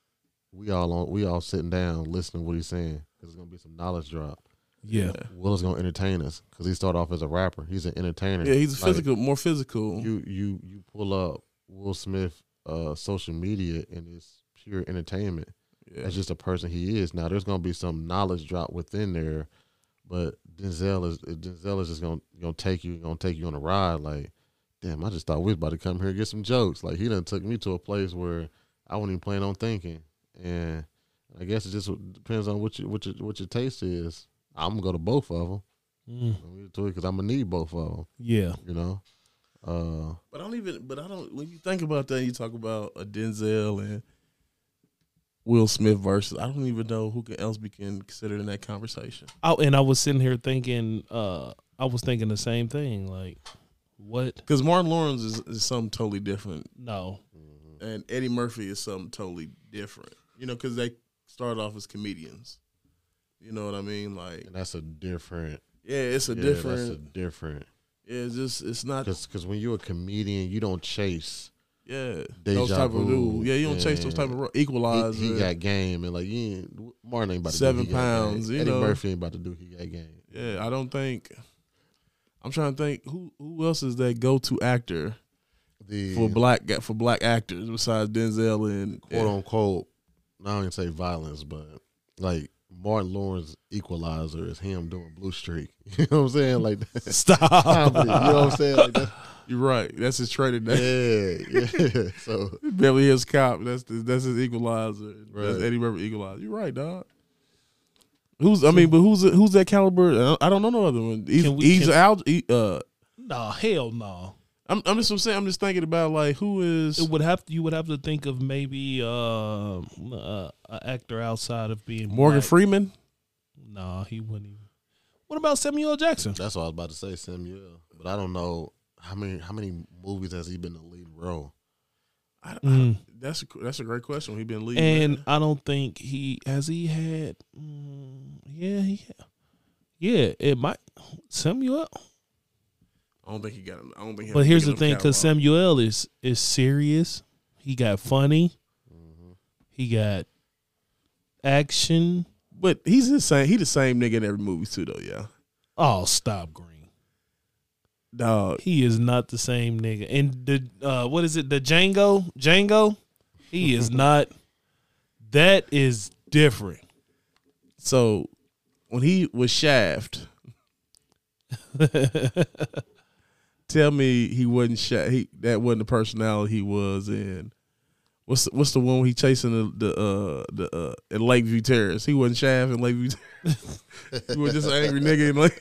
we all on we all sitting down listening to what he's saying because it's gonna be some knowledge drop. yeah, Will is gonna entertain us because he started off as a rapper. He's an entertainer. Yeah, he's Like, physical, more physical. you you you pull up Will Smith uh social media and it's pure entertainment. Yeah. That's just a person he is. Now there's gonna be some knowledge drop within there, but Denzel is Denzel is just gonna gonna take you gonna take you on a ride. Like, damn, I just thought we was about to come here and get some jokes. Like he done took me to a place where I wasn't even planning on thinking, and I guess it just depends on what you what your what your taste is. I'm gonna go to both of them. Mm, because I'm gonna need both of them. yeah. You know, uh, But I don't even. But I don't. When you think about that, you talk about a Denzel and Will Smith versus. I don't even know who can else be can considered in that conversation. Oh, and I was sitting here thinking, uh, I was thinking the same thing. Like, what? Because Martin Lawrence is, is something totally different, No, and Eddie Murphy is something totally different. You know, because they started off as comedians. You know what I mean? Like, and that's a different. yeah, it's a yeah, different. That's a different. yeah, it's just it's not. Because when you're a comedian, you don't chase. Yeah, Deja those type of vu dudes. Yeah, you don't chase those type of ro- equalizer. He, he got game and like you ain't Martin ain't about to Seven do pounds, Game. you Eddie know. Murphy ain't about to do he got game. Yeah, I don't think. I'm trying to think who who else is that go to actor The for black for black actors besides Denzel and quote unquote, I don't even say violence, but like Martin Lawrence equalizer is him doing Blue Streak. You know what I'm saying? Like stop. comedy. You know what I'm saying? Like that's, You're right. That's his trading name. yeah, yeah. So Beverly Hills Cop. That's the, that's his equalizer. That's Eddie Murphy equalizer. You're right, dog. Who's I mean, but who's who's that caliber? I don't- know no other one. He's, Can we- he's can- out. He, uh, no, hell no. I'm I'm just I'm saying. I'm just thinking about like who is It would have to, you would have to think of maybe uh, uh, an actor outside of being Morgan black. Freeman. No, he wouldn't even. What about Samuel Jackson? that's what I was about to say, Samuel. But I don't know how many how many movies has he been the lead role. I, I- Mm. that's a that's a great question. He been leading, And I don't think he has he had. Mm, yeah, he. Yeah, it might Samuel. I don't think he got. I don't think. he But here's the thing, because. Samuel is is serious. He got funny. He got action. But he's the same. He the same nigga in every movie too, though. Yeah, Oh, stop, Green. Dog. He is not the same nigga. And the uh, what is it? The Django, Django. He is not. That is different. So when he was Shaft, tell me he wasn't Shaft. He that wasn't the personality he was in. What's the, what's the one he chasing the the uh the uh in Lakeview Terrace? He wasn't Shaft in Lakeview. Terrace. he was just an angry nigga in Lake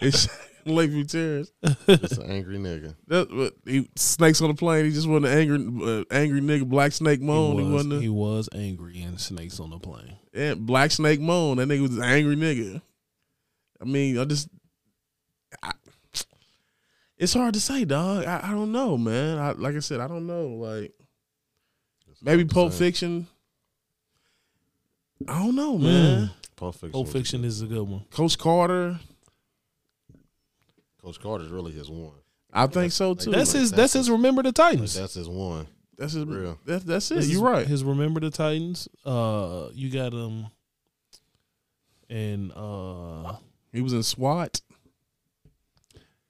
in Sh- in Lakeview Terrace. Just an angry nigga. That's what he snakes on the plane. He just wasn't an angry uh, angry nigga. Black Snake Moan. He, he, was, wasn't. A, he was angry and snakes on the plane. Yeah, Black Snake Moan. That nigga was an angry nigga. I mean, I just, I, it's hard to say, dog. I, I don't know, man. I, like I said, I don't know. Like It's maybe Pulp say. Fiction. I don't know, man. Pulp Fiction. Pulp Fiction is a good one. Coach Carter. Coach Carter's really his one. I think so too. That's like his. that's That's his. Remember the Like, Titans. that's his one. That's his. real. That's that's it. You're right. His Remember the Titans. Uh, you got um, and uh, He was in SWAT.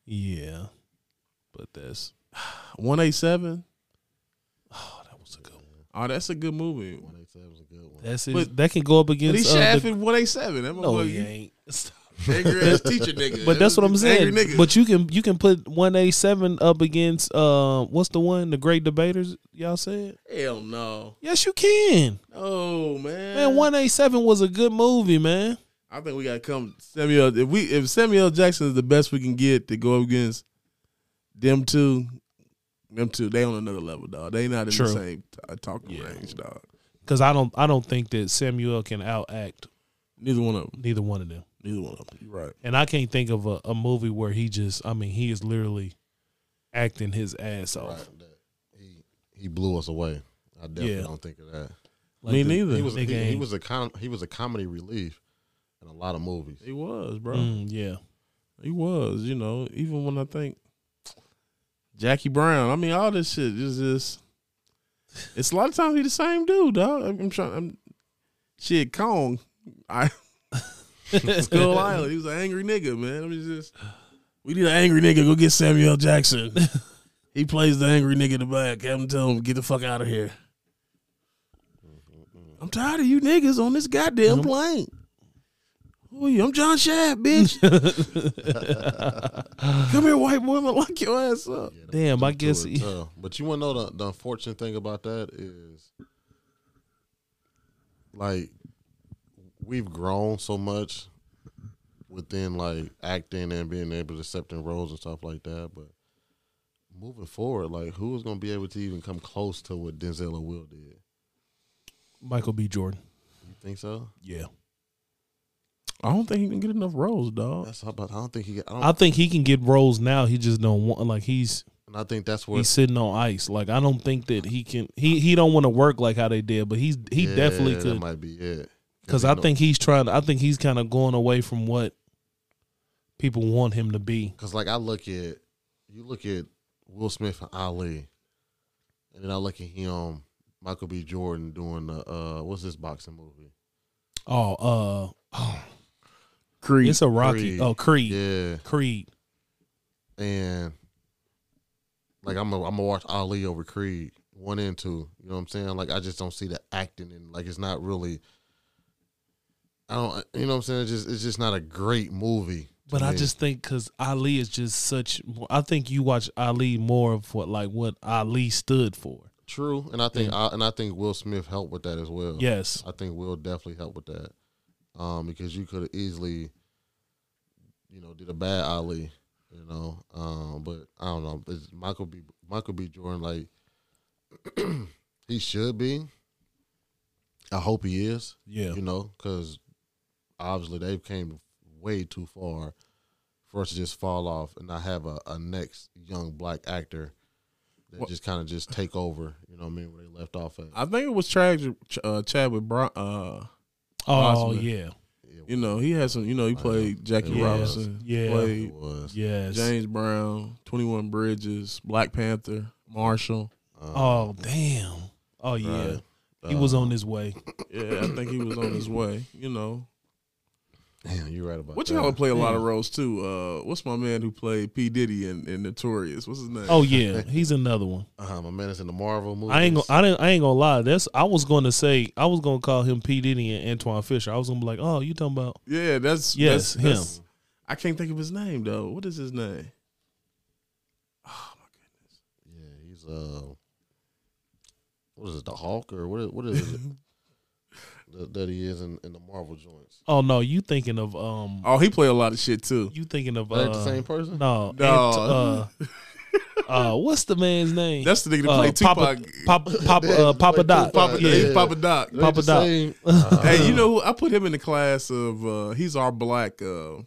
yeah, but that's One eight seven. oh, that was a good one. Oh, that's a good movie. One eight seven is a good one. That's his. But- that can go up But he against. Uh, shafted the, one eight seven. That no, he ain't. Angry ass teacher nigga. But that's what I'm saying. But you can you can put one A seven up against uh what's the one the Great Debaters y'all said? hell no. Yes, you can. Oh man. Man, one A seven was a good movie, man. I think we gotta come Samuel. If we if Samuel Jackson is the best we can get to go against them two, them two, they on another level, dog. They not in True. the same t- talking Yeah. range, dog. Because I don't I don't think that Samuel can outact Neither one of them. neither one of them. Neither one of them. You're right. And I can't think of a, a movie where he just I mean he is literally acting his ass off. Right. He he blew us away. I definitely Yeah. don't think of that. Like Me the- neither. He was he, he was a com- he was a comedy relief in a lot of movies. He was, bro. Mm, yeah. He was. You know, even when I think Jackie Brown. I mean, all this shit is just. It's a lot of times he the same dude, dog. I'm, I'm trying. I'm, shit, Kong. I Skull Island. He was an angry nigga, man. I mean, just we need an angry nigga. Go get Samuel Jackson. he plays the angry nigga in the back. Have him tell him get the fuck out of here. I'm tired of you niggas on this goddamn Mhm. plane. Who are you? I'm John Shaft, bitch. Come here, white boy. I'm gonna lock your ass up. Yeah, Damn, I guess are he- But you want to know the, the unfortunate thing about that is, like, we've grown so much within like acting and being able to accept in roles and stuff like that. But moving forward, like, who is going to be able to even come close to what Denzel or Will did? Michael B. Jordan. You think so? Yeah. I don't think he can get enough roles, dog. That's how about. I don't think he. I don't. I think he can get roles now. He just don't want like he's and I think that's where he's sitting on ice. Like I don't think that he can. He he don't want to work like how they did, but he's he Yeah, definitely That could. might be it. Because I think he's trying. I think he's kind of going away from what people want him to be. Cause like I look at you look at Will Smith and Ali, and then I look at him, Michael B. Jordan doing the uh what's this boxing movie? Oh, uh, oh, Creed. it's a Rocky. Creed. Oh, Creed. Yeah, Creed. and like I'm gonna I'm gonna watch Ali over Creed one and two. You know what I'm saying? Like I just don't see the acting and like it's not really. I don't. You know what I'm saying? It's just it's just not a great movie. But I just think because Ali is just such. I think you watch Ali more of what like what Ali stood for. true, and I think I, and I think Will Smith helped with that as well. Yes. I think Will definitely help with that. Um, because you could have easily, you know, did a bad Ali, you know. Um, but I don't know. It's Michael B. Michael B. Jordan, like he should be. I hope he is. Yeah. You know, because obviously they've came way too far for us to just fall off and not have a, a next young black actor that Well- just kind of just take over. You know what I mean? Where they left off at. I think it was tragic. Uh, Chadwick Brown. Uh, Oh Possibly. yeah. You know, he had some. You know, he played. Jackie It was. Robinson. Yeah. Played it was. Yes. James Brown, Twenty One Bridges, Black Panther, Marshall. Um, Oh damn. Oh yeah. Right. He was Um, on his way. Yeah, I think he was on his way. You know, Damn, you're right about what that. What you all play a lot of roles too. Uh, what's my man who played P Diddy in, in Notorious? What's his name? Oh yeah, he's another one. Uh, my man is in the Marvel movie. I ain't gonna, I didn't, I ain't gonna lie. That's I was going to say I was gonna call him P Diddy and Antwone Fisher. I was gonna be like, oh, you talking about? yeah, that's Yes, that's, him. that's- I can't think of his name though. What is his name? Oh my goodness. Yeah, he's uh, what is it, the Hulk or what? Is, what is it that, that he is in, in the Marvel joints? Oh no, you thinking of um? Oh, he played a lot of shit too. You thinking of uh? the same person? No, No. Ant- uh, uh, what's the man's name? That's the nigga that uh, played Papa, Tupac. Papa, Papa, uh, Papa Doc. Papa, yeah, Yeah. Papa Doc. They Papa Doc. same? Hey, you know who? I put him in the class of. uh He's our black. uh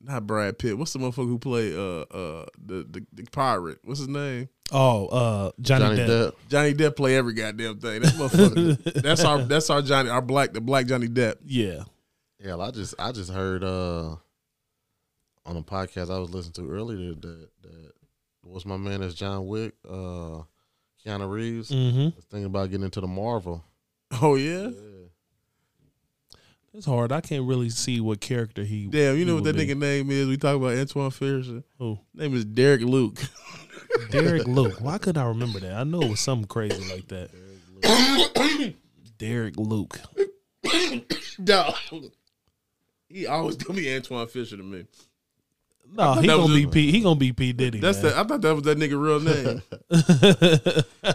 Not Brad Pitt. What's the motherfucker who played uh uh the the, the pirate? What's his name? Oh, uh, Johnny, Johnny Depp. Depp. Johnny Depp play every goddamn thing. That motherfucker. that's our that's our Johnny our black the black Johnny Depp. Yeah, Yeah, I just I just heard uh on a podcast I was listening to earlier that that what's my man is John Wick, uh, Keanu Reeves. Mm-hmm. was thinking about getting into the Marvel. Oh yeah. It's hard. I can't really see what character he. Damn, you know what that would be. nigga name is? We talk about Antwone Fisher. Who? Name is Derek Luke. Derek Luke. Why couldn't I remember that? I know it was something crazy like that. Derek Luke. Dog. He always gonna be Antwone Fisher to me. No, he gonna be just- P. He gonna be P Diddy. That's man. the. I thought that was that nigga real name, What's,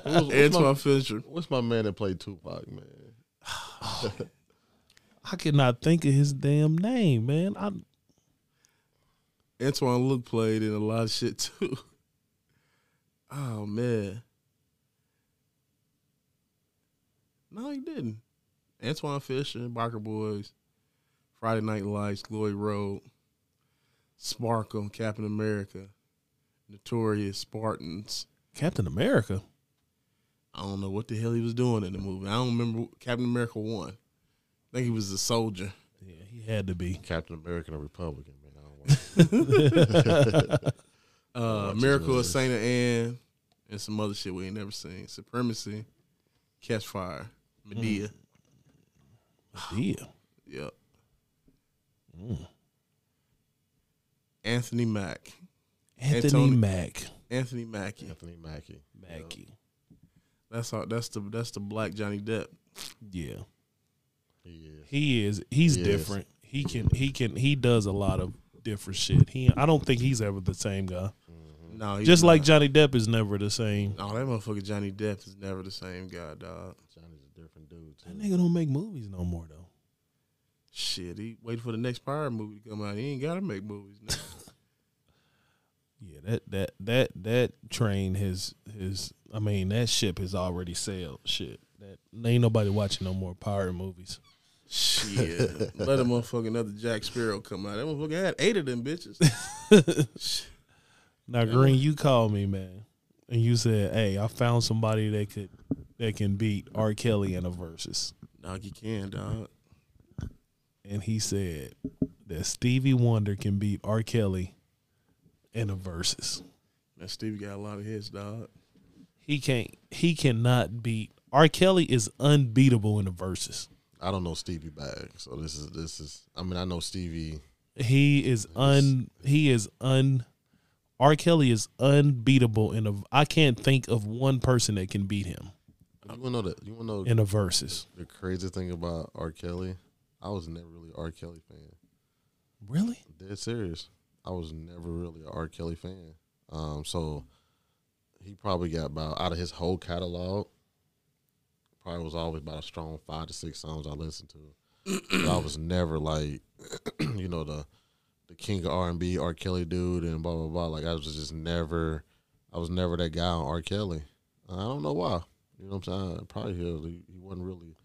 what's, my, Antwone Fisher. what's my man that played Tupac, man? I cannot think of his damn name, man. I, Antoine Luke played in a lot of shit too. Oh man. No, he didn't. Antwone Fisher, Biker Boyz, Friday Night Lights, Glory Road, Sparkle, Captain America, Notorious, Spartans. Captain America. I don't know what the hell he was doing in the movie. I don't remember Captain America one. I think he was a soldier. Yeah, he had to be. Captain America and a Republican, man. I don't want Uh, Miracle of those. Saint Anne, and some other shit we ain't never seen. Supremacy, Catch Fire, Medea. Yeah. Yep. Mm. Anthony Mack. Anthony Antony- Mack. Anthony Mackie. Anthony Mackie. Mackie. That's all. That's the that's the black Johnny Depp. Yeah. He is. He is. He's He is. different. He can. He can. He does a lot of different shit. He. I don't think he's ever the same guy. No, he's Just not. like Johnny Depp is never the same. Oh, that motherfucker Johnny Depp is never the same guy, dog. Johnny's a different dude. That nigga don't make movies no more though. Shit, he wait for the next Pirate movie to come out. He ain't gotta make movies now. Yeah, that that that that train has his. I mean, that ship has already sailed. Shit, that ain't nobody watching no more pirate movies. Shit, let a motherfucking another Jack Sparrow come out. That motherfucker had eight of them bitches. Shit. Now, Green, you called me, man, and you said, "Hey, I found somebody that could that can beat R. Kelly in a versus." Dog, you can, dog. And he said that Stevie Wonder can beat R. Kelly in a versus. Man, Stevie got a lot of hits, dog. He can't. He cannot beat R. Kelly. Is unbeatable in the verses. I don't know Stevie Bag, so this is this is. I mean, I know Stevie. He is un. He is un. R. Kelly is unbeatable in a. I can't think of one person that can beat him You wanna know that? You wanna know in a versus. the crazy thing about R. Kelly? I was never really R. Kelly fan. Really? Dead serious. I was never really an R. Kelly fan. Um, so he probably got about out of his whole catalog. Probably was always about a strong five to six songs I listened to. but I was never like, you know, the the king of R and B, R. Kelly dude, and blah blah blah. Like I was just never, I was never that guy on R. Kelly. I don't know why. You know what I'm saying? Probably he, he wasn't really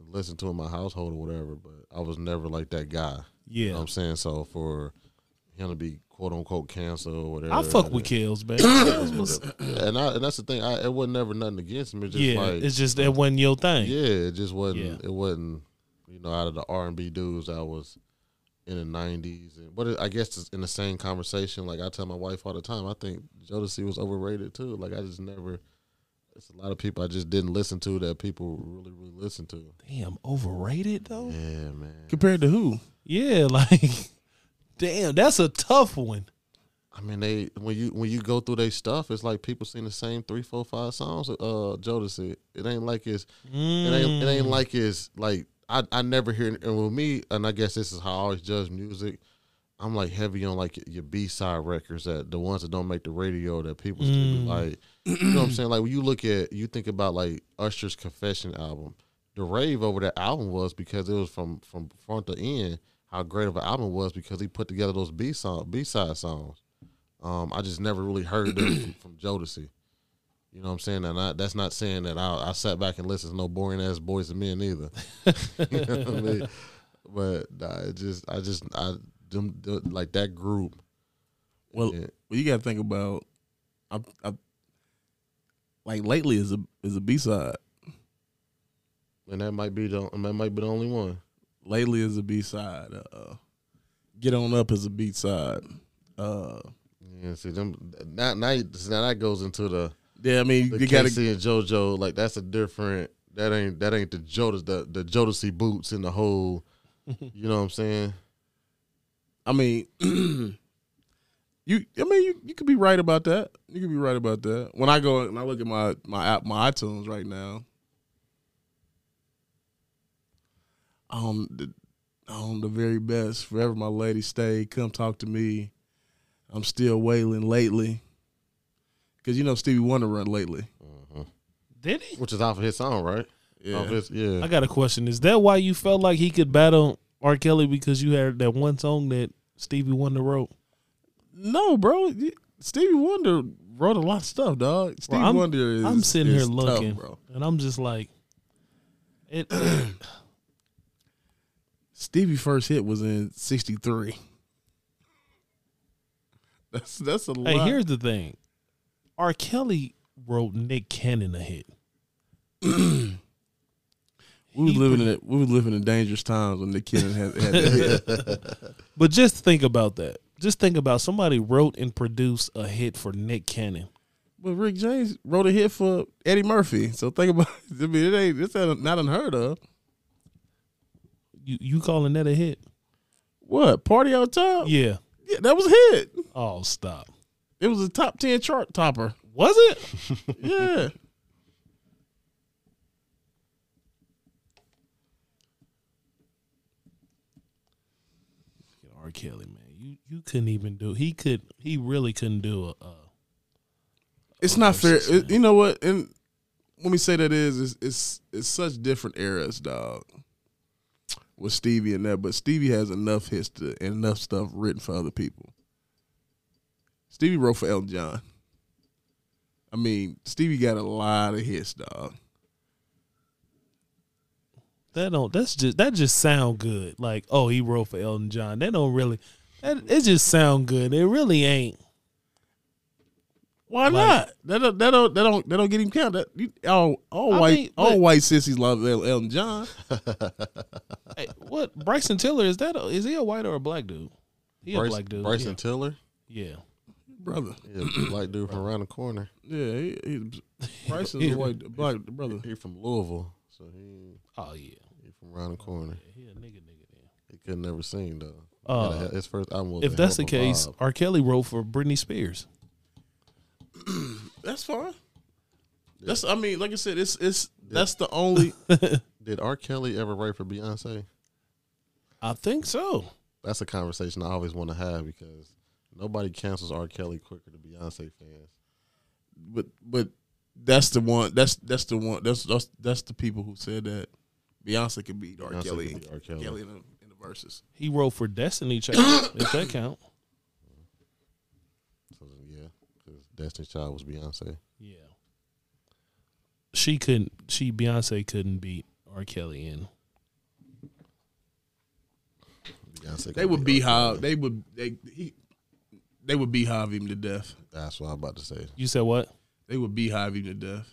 listened to in my household or whatever. But I was never like that guy. You know Yeah. what I'm saying? So for him to be quote unquote cancer or whatever. I fuck with Kells, man. And I, and that's the thing. I it wasn't never nothing against him. It's just yeah, like it's just that wasn't your thing. yeah, it just wasn't. Yeah. It wasn't. You know, out of the R and B dudes, I was in the '90s, and but it, I guess it's in the same conversation. Like I tell my wife all the time, I think Jodeci was overrated too. Like I just never. It's a lot of people I just didn't listen to that people really really listen to. Damn, overrated though. Yeah, man. Compared to who? Yeah, like, damn, that's a tough one. I mean, they when you when you go through their stuff, it's like people sing the same three, four, five songs. Uh, Jodeci. It ain't like it's it ain't it ain't Mm. like it's like I I never hear and with me and I guess this is how I always judge music. I'm like heavy on like your B side records that the ones that don't make the radio that people Mm. like you know what I'm saying like when you look at you think about like Usher's Confession album, the rave over that album was because it was from from front to end how great of an album was because he put together those B song B side songs. Um, I just never really heard them from, from Jodeci. You know what I'm saying? And I, that's not saying that I, I sat back and listened to no boring ass boys and men either. you know what I mean? But nah, it just, I just, I them, them- like that group. Well, Yeah. well, you got to think about. I, I, like lately is a is a B side. and that might be the, that might be the only one. Lately is a B side. Uh, Get on up is a B side. Uh, Yeah, see them now. Now, now that goes into the yeah, I mean the you got to K-Ci and JoJo. Like that's a different. That ain't that ain't the Jodeci the the Jodeci boots in the whole. You know what I'm saying? I mean, you. I mean, you, you could be right about that. You could be right about that. When I go and I look at my my app, my iTunes right now, on the on the very best, forever my lady stay. Come talk to me. I'm still wailing lately, because you know Stevie Wonder run lately. Mm-hmm. Did he? Which is off of his song, right? Yeah, Off his, yeah. I got a question. Is that why you felt like he could battle R. Kelly because you had that one song that Stevie Wonder wrote? no, bro. Stevie Wonder wrote a lot of stuff, dog. Stevie I'm- Wonder is. I'm sitting here is tough, looking, bro. and I'm just like, it. Stevie first hit was in '63. That's that's a lot. hey, here's the thing: R. Kelly wrote Nick Cannon a hit. we were living in it. We was living in dangerous times when Nick Cannon had, had that hit. But just think about that. Just think about somebody wrote and produced a hit for Nick Cannon. But Rick James wrote a hit for Eddie Murphy. So think about. I mean, it ain't. It's not unheard of. You you calling that a hit? What party on top? Yeah. Yeah, that was a hit. Oh, stop. It was a top ten chart topper. Was it? Yeah. R. Kelly, man, you you couldn't even do. He could. He really couldn't do a. a it's not fair. It- you know what? And when we say that is, it's, it's it's such different eras, dog. With Stevie and that, but Stevie has enough history and enough stuff written for other people. Stevie wrote for Elton John. I mean, Stevie got a lot of hits, dog. that don't. That's just that just sound good. Like oh, he wrote for Elton John. That don't really. That it just sound good. It really ain't. Why Like- not? That don't that don't that don't, that don't get him count. That all all I white mean, all but- white sissies love Elton John. Hey, what Bryson Tiller is that? A, is he a white or a black dude? He a black dude. Bryson Tiller, Yeah. Brother. yeah, black dude from around the corner. Yeah, he, he, Bryson's a white black brother. He from Louisville, so he Oh yeah. he from around the corner. Yeah, He a nigga nigga then. He could never sing though. Uh, his first album was If that's the hell of a case, vibe. R. Kelly wrote for Britney Spears. That's fine. That's I mean, like I said, it's it's that's the only did R. Kelly ever write for Beyonce? I think so. That's a conversation I always want to have because nobody cancels R. Kelly quicker than Beyonce fans. but but that's the one that's that's the one that's that's that's the people who said that Beyonce could beat R. Beyonce Kelly, beat R. Kelly. Kelly in the, in the verses. He wrote for Destiny Child. if that count. So yeah, because Destiny Child was Beyonce. Yeah. She couldn't. She Beyonce couldn't beat R. Kelly in. Beyonce. They would be R. Beyhive. Kelly. They would they he, they would Beyhive him to death. That's what I'm about to say. You said what? They would beehive him to death.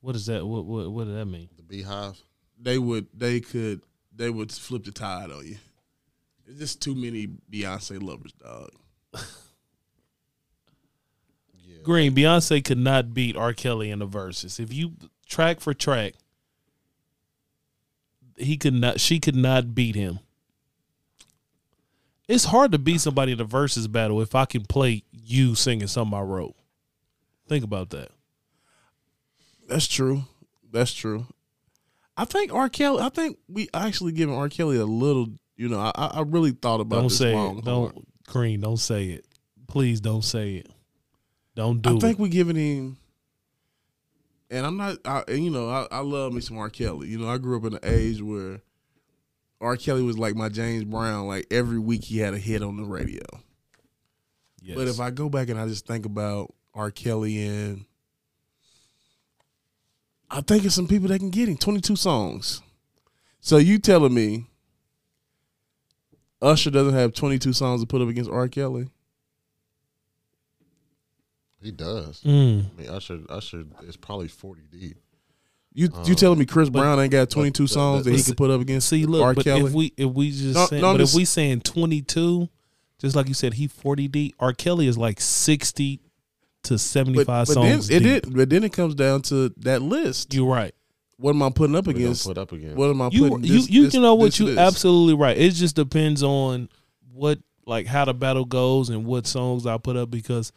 What is that? What what what does that mean? The Beyhive. They would they could they would flip the tide on you. It's just too many Beyonce lovers, dog. Yeah. Green Beyonce could not beat R. Kelly in the verses. If you track for track, he could not. She could not beat him. It's hard to beat somebody in a versus battle if I can play you singing something I wrote. Think about that. That's true. That's true. I think R. Kelly. I think we actually giving R. Kelly a little. You know, I, I really thought about Don't this say long. it. Don't Green. Don't say it. Please don't say it. Don't do I it. think we giving him. And I'm not. I, and you know, I, I love me some R. Kelly. You know, I grew up in an age where R. Kelly was like my James Brown. Like every week he had a hit on the radio. Yes. But if I go back and I just think about R. Kelly and I think of some people that can get him 22 songs. So you telling me Usher doesn't have 22 songs to put up against R. Kelly? He does. Mm. I mean, Usher Usher is probably forty deep. You you telling me Chris but- Brown ain't got 22 but- songs that he can put up against See, look, R. but Kelly? if we if we just No, saying, no, but just- if we saying twenty two, just like you said, he forty deep. R. Kelly is like sixty to seventy five but, five but then songs it deep. did, but then it comes down to that list. You're right. what am I putting up against? put up again. What am I You putting? you this- you this- know what this you absolutely right. It just depends on what like how the battle goes and what songs I put up because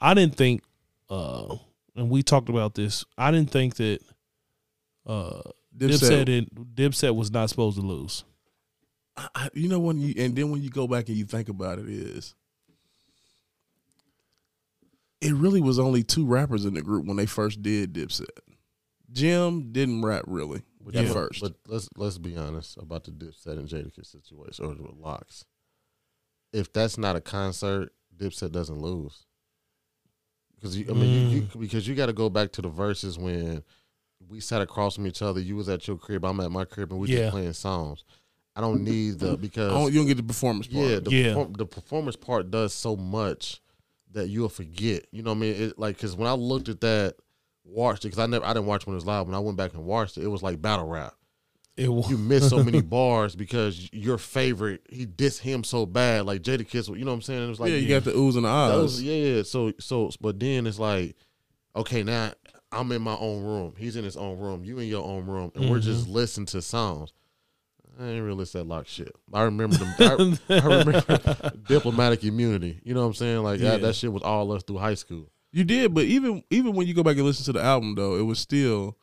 I didn't think uh and we talked about this. I didn't think that uh Dipset Dipset. and Dipset was not supposed to lose. I- I- you know when you and then when you go back and you think about it is it really was only two rappers in the group when they first did Dipset. Jim didn't rap really But at you first. But let's let's be honest about the Dipset and Jadakiss situation or the LOX. If that's not a concert, Dipset doesn't lose. Because I mean, you, you, because you got to go back to the verses when we sat across from each other. You was at your crib, I'm at my crib, and we Yeah. just playing songs. I don't need the I because don't- you don't get the performance part. yeah, the, Yeah. perform- the performance part does so much that you'll forget. You know what I mean? It, like because when I looked at that, watched it because I never I didn't watch when it was live. When I went back and watched it, it was like battle rap. It was You miss so many bars because your favorite he dissed him so bad. Like Jadakiss, you know what I'm saying? It was like yeah, you got the oohs and the that ahs. was- yeah, yeah. So so but then it's like, okay, now I'm in my own room. He's in his own room. You in your own room, and we're just listening to songs. I ain't really listen to that lock shit. I remember them. I, I remember diplomatic immunity. You know what I'm saying? Like Yeah. that, that shit was all us through high school. You did, but even even when you go back and listen to the album though, it was still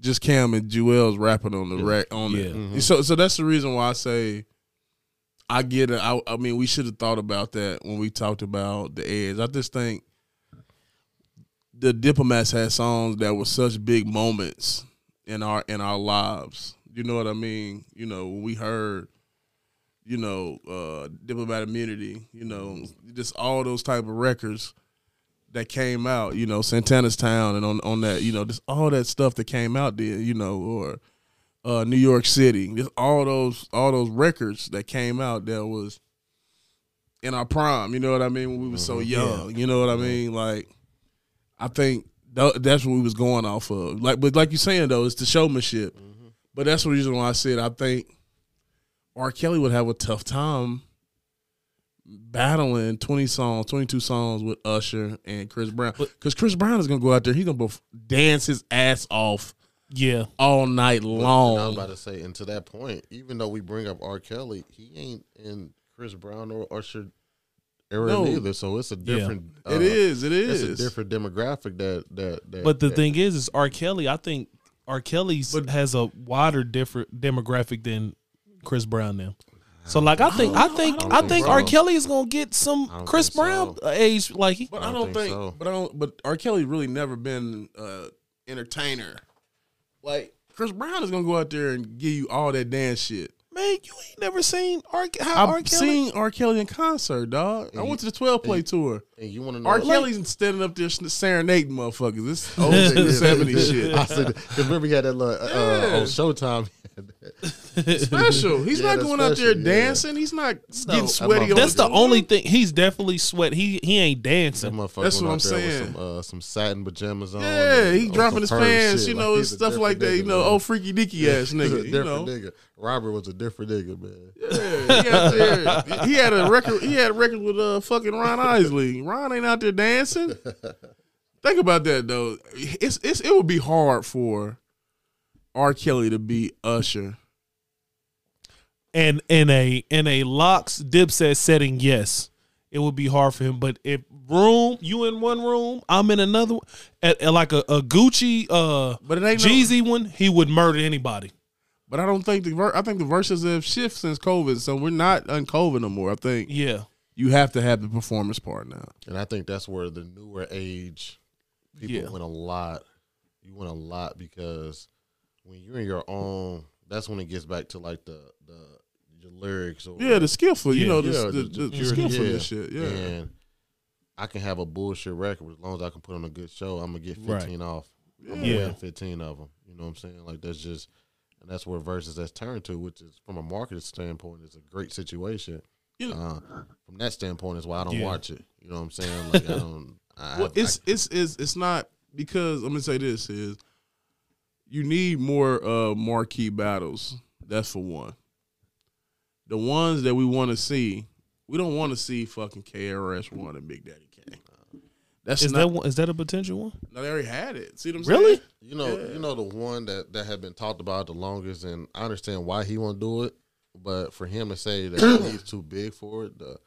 just Cam and Juelz rapping on the Yeah. rack on Yeah. it. Mhm. So so that's the reason why I say I get it. I, I mean, we should have thought about that when we talked about the edge. I just think the diplomats had songs that were such big moments in our in our lives. You know what I mean? You know, when we heard, you know, uh diplomat immunity, you know, just all those type of records that came out, you know, Santana's Town and on on that, you know, just all that stuff that came out there, you know, or uh, New York City, just all those all those records that came out that was in our prime. You know what I mean? When we were so young, you know what I mean? Like, I think tha- that's what we was going off of. Like, but like you saying though, it's the showmanship. Mm-hmm. But that's the reason why I said I think R. Kelly would have a tough time battling 20 songs, 22 songs with Usher and Chris Brown. Because Chris Brown is going to go out there, he's going to dance his ass off yeah. all night long. I was long. about to say, and to that point, even though we bring up R. Kelly, he ain't in Chris Brown or Usher era No. either. So it's a different. It is, it It's a different demographic that that. that But the that- thing is, is R. Kelly. I think R. Kelly's But- has a wider different demographic than Chris Brown now. So like I think I think don't I think think so. R. Kelly is gonna get some Chris Brown so. age like he, But I I don't don't think think, so. but I don't, but R. Kelly really never been uh entertainer. Like Chris Brown is gonna go out there and give you all that dance shit. Man. You ain't never seen R. How I've R. Kelly. seen R. Kelly in concert, dog. I went to the twelve play tour. And you want to know? R. like- Kelly's standing up there serenading motherfuckers. This old 70s shit. I said, remember he had that little, uh, Yeah. on Showtime. Special. He's Yeah, not that's going out there special, yeah. dancing. He's not getting No, sweaty. on That's the floor. only thing. He's definitely sweat. He he ain't That dancing. motherfucker That's what out I'm there saying. With some, uh, some satin pajamas on. Yeah, he on dropping his purse pants, shit. you know, he's a stuff like different that. You know, man. oh freaky deaky ass He's a nigga. You know, nigga. Robert was a different nigga, man. Yeah, he out there. He had a record. He had a record with uh fucking Ron Isley. Ron ain't out there dancing. Think about that though. It's it's it would be hard for R. Kelly to be Usher. And in a in a LOX dipset setting, yes, it would be hard for him. But if room, you in one room, I'm in another, at, at like a, a Gucci uh But it ain't no- Jeezy one, he would murder anybody. But I don't think the ver- I think the verses have shifted since COVID, so we're not on COVID no more. I think Yeah, you have to have the performance part now. And I think that's where the newer age people Yeah. win a lot. You win a lot because when you're in your own, that's when it gets back to like the the your lyrics or Yeah, the skillful, you know, the, Yeah, the, the- the, the yeah. skillfulness shit. Yeah, And I can have a bullshit record as long as I can put on a good show. I'm gonna get Right. 15 off. I'm gonna Yeah. win 15 of them. You know what I'm saying? Like that's just, and that's where versus that's turned to, which is from a marketing standpoint, is a great situation. Know- uh, from that standpoint, is why I don't Yeah. watch it. You know what I'm saying? Like I don't. I, well, I- it's it's it's it's not because I'm gonna say this is you need more uh marquee battles. That's for one. The ones that we want to see, we don't want to see fucking KRS One and Big Daddy. That's Is not. that one, is that a potential one? no, they already had it. See what I'm Really? saying? You know, Yeah. you know the one that that had been talked about the longest, and I understand why he won't do it. But for him to say that he's too big for it, the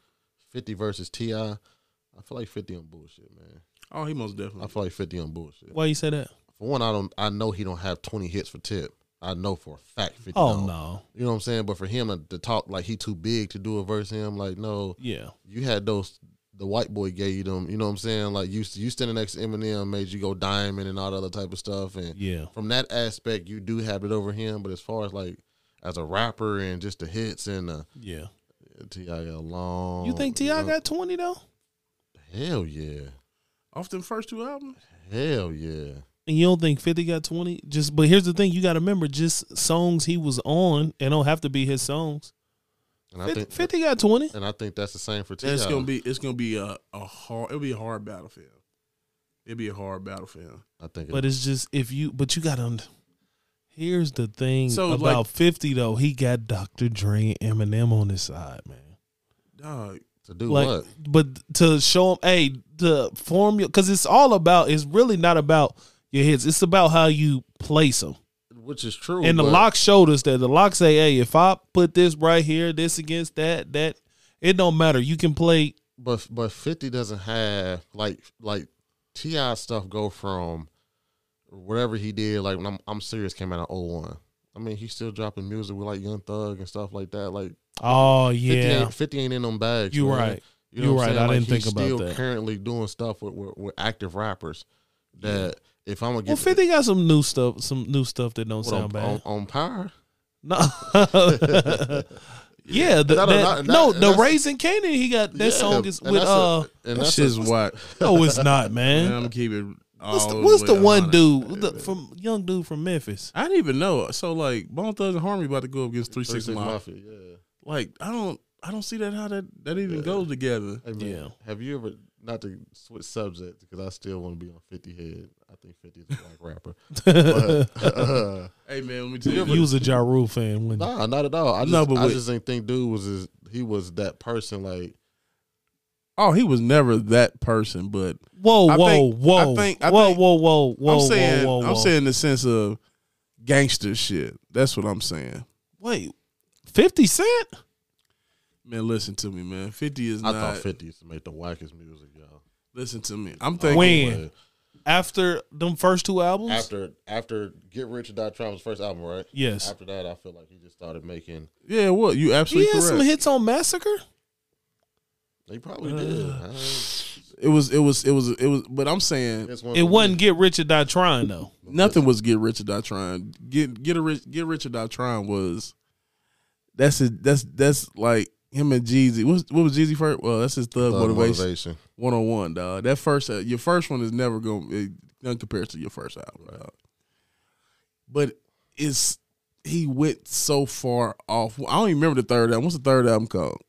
Fifty versus T.I., I feel like Fifty on bullshit, man. Oh, he most definitely. I feel like Fifty on bullshit. Why you say that? For one, I don't. I know he don't have twenty hits for Tip. I know for a fact. 50 Oh don't. no. You know what I'm saying? But for him to, to talk like he too big to do a verse, him like no, Yeah. you had those. The white boy gave you them. You know what I'm saying? Like you, you standing next to Eminem made you go diamond and all the other type of stuff. And Yeah. from that aspect, you do have it over him. But as far as like as a rapper and just the hits and the Yeah. T.I. got a long. You think T.I. long- got twenty though? Hell yeah, Off them first two albums. hell yeah. And you don't think Fifty got twenty? Just but here's the thing: you got to remember, just songs he was on, and don't have to be his songs. And I 50, think 50 got twenty. and I think that's the same for Ti. It's gonna be. It's gonna be a, a hard. It'll be a hard battle for him. It'll be a hard battle for him. I think. But it's just if you, but you got to. Here's the thing So, about like- Fifty though. He got Dr. Dre and Eminem on his side, man. Dog. to do like, what? but to show him, hey, to form your, because it's all about. It's really not about your hits. It's about how you place them. Which is true. And the lock showed us that the lock say, hey, if I put this right here, this against that, that, it don't matter. You can play. But but Fifty doesn't have like like Ti stuff go from whatever he did. Like when I'm I'm serious came out of 01. I mean, he's still dropping music with like Young Thug and stuff like that. Like Oh 50 yeah, ain't, 50 ain't in them bags. you man. right. You You what I'm right. I Like, didn't think he's about still that. Currently doing stuff with, with, with active rappers that if I'm gonna get Well, Fifty got some new stuff, some new stuff that don't what, sound on, on, bad. on Power. No. yeah, the, That- that, that- no, the Raising Kanan. He got that Yeah, song is with that's a- uh. and That that's shit's a, what. no, it's not, Man, I'm man. gonna keep it. What's the What's the one 100. dude the, from young dude from Memphis? I didn't even know. So like, Bone Thugs and Harmony about to go up against Three Three Six Six Mafia. Mafia. Yeah. Like, I don't. I don't see that how that that even Yeah. goes together. Hey man, Yeah. have you ever not to switch subjects because I still want to be on Fifty Head. I think Fifty is a black rapper. But, uh, Hey man, let me tell You you. you was a Ja Rule fan when nah, not at all. I just, No, but I wait. just didn't think dude was his, he was that person. Like Oh, he was never that person, but Whoa, I whoa, think- whoa, I think- I whoa, think- whoa, whoa, whoa, I'm saying whoa, whoa, I'm saying the sense of gangster shit. That's what I'm saying. Wait, Fifty Cent? Man, listen to me, man. Fifty is I not. thought Fifty used to make the wackest music, y'all. Listen to me. I'm thinking. When? After them first two albums? After after Get Rich or Die Trying first album, right? yes. After that, I feel like he just started making. Yeah, what you absolutely? He absolutely had correct. some hits on Massacre. He probably did. Uh, I- It was, it was, it was, it was. But I'm saying It wasn't Get Rich or Die Trying though. nothing was get rich or die trying. Get get a rich, get rich or die trying was. That's it. That's that's like him and Jeezy. What was, what was Jeezy first? Well, that's his thug, Thug motivation. motivation. One on one, dog. That first, uh, your first one is never going. to None compares to your first album, dog. But it's he went so far off. I don't even remember the third album. What's the third album called?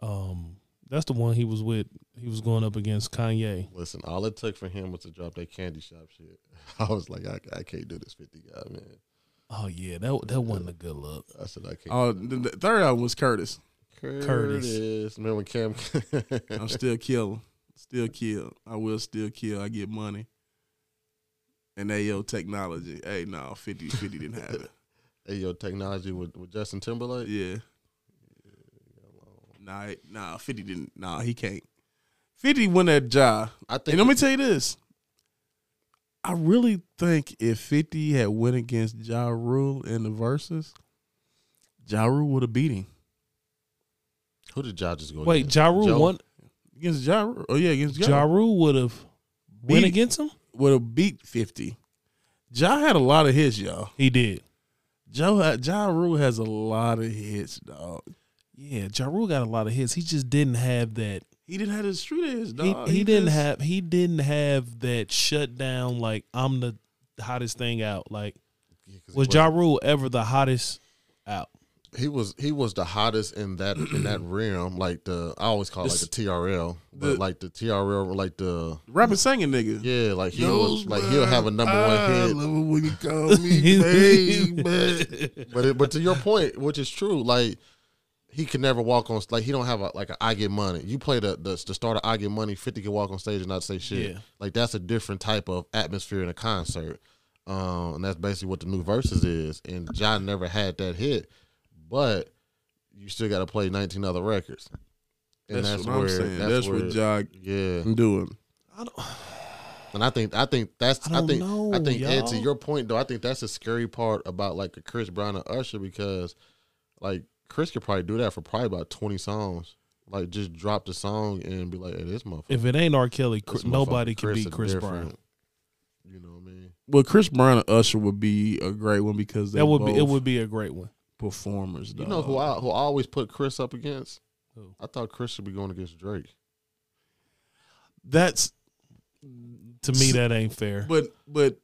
Um, that's the one he was with. He was going up against Kanye. Listen, all it took for him was to drop that candy shop shit. I was like, I, I can't do this fifty guy, man. Oh yeah, that that wasn't a good look. I said I can't. Oh, the, the third album was Curtis. Curtis. Curtis. Remember when Cam? I'm still killing, still kill. I will still kill. I get money. And Ayo technology. Hey, no, 50, 50 didn't have it. hey, yo, technology with, with Justin Timberlake. Yeah. Nah, nah, 50 didn't. Nah, he can't. 50 won that job. I think. And let me tell you this. I really think if 50 had went against Ja Rule in the Verzuz, Ja Rule would have beat him. Who did Ja just go? Wait, against? Ja Rule Joe? won. Against Ja Rule. Oh, yeah, against Ja. Ja Rule would have went against him. Would have beat 50. Ja had a lot of hits, y'all. He did. Joe had, Ja Rule has a lot of hits, dog. Yeah, Ja Rule got a lot of hits. He just didn't have that. He didn't have the street hits, He, dog. he, didn't just- have. He didn't have that shut down. Like I'm the hottest thing out. Like Yeah, 'cause he was wasn't- Ja Rule ever the hottest out? He was he was the hottest in that in that realm. Like the I always call it like the TRL, but The- like the TRL, like the Rapping singing nigga. yeah, like he was like he'll have a number one hit. love it when you call me baby. But it, but to your point, which is true, like he could never walk on like he don't have a like a I get money. You play the the, the start of I get money, Fifty can walk on stage and not say shit. Yeah. Like that's a different type of atmosphere in a concert. Um, and that's basically what the new Verzuz is. And John never had that hit, but you still got to play nineteen other records. And That's, what I'm saying. That's, where, what Jock yeah. doing. I don't, And I think I think that's I I, don't think know, I think Ed to your point though, I think that's a scary part about like a Chris Brown and Usher because like Chris could probably do that for probably about twenty songs. Like just drop the song and be like, hey, this motherfucker. if it ain't R. Kelly, Chris, nobody motherfucker can beat Chris different. Brown. You know what I mean? Well, Chris Brown and Usher would be a great one because they That would be it. Would be a great one. Performers. You know who. I who I always put Chris up against? Who? I thought Chris should be going against Drake. That's to me that ain't fair. But but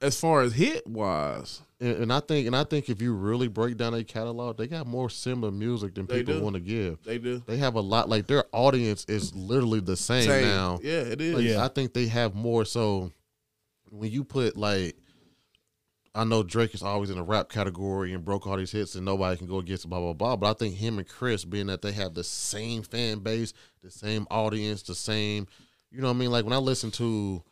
as far as hit wise, And, and I think and I think if you really break down their catalog, they got more similar music than They people want to give. they do. They have a lot like their audience is literally the same, Same. now. Yeah, it is. Like, Yeah. I think they have more. So when you put like, I know Drake is always in the rap category and broke all these hits and nobody can go against blah blah blah. But I think him and Chris, being that they have the same fan base, the same audience, the same, you know what I mean. Like when I listen to,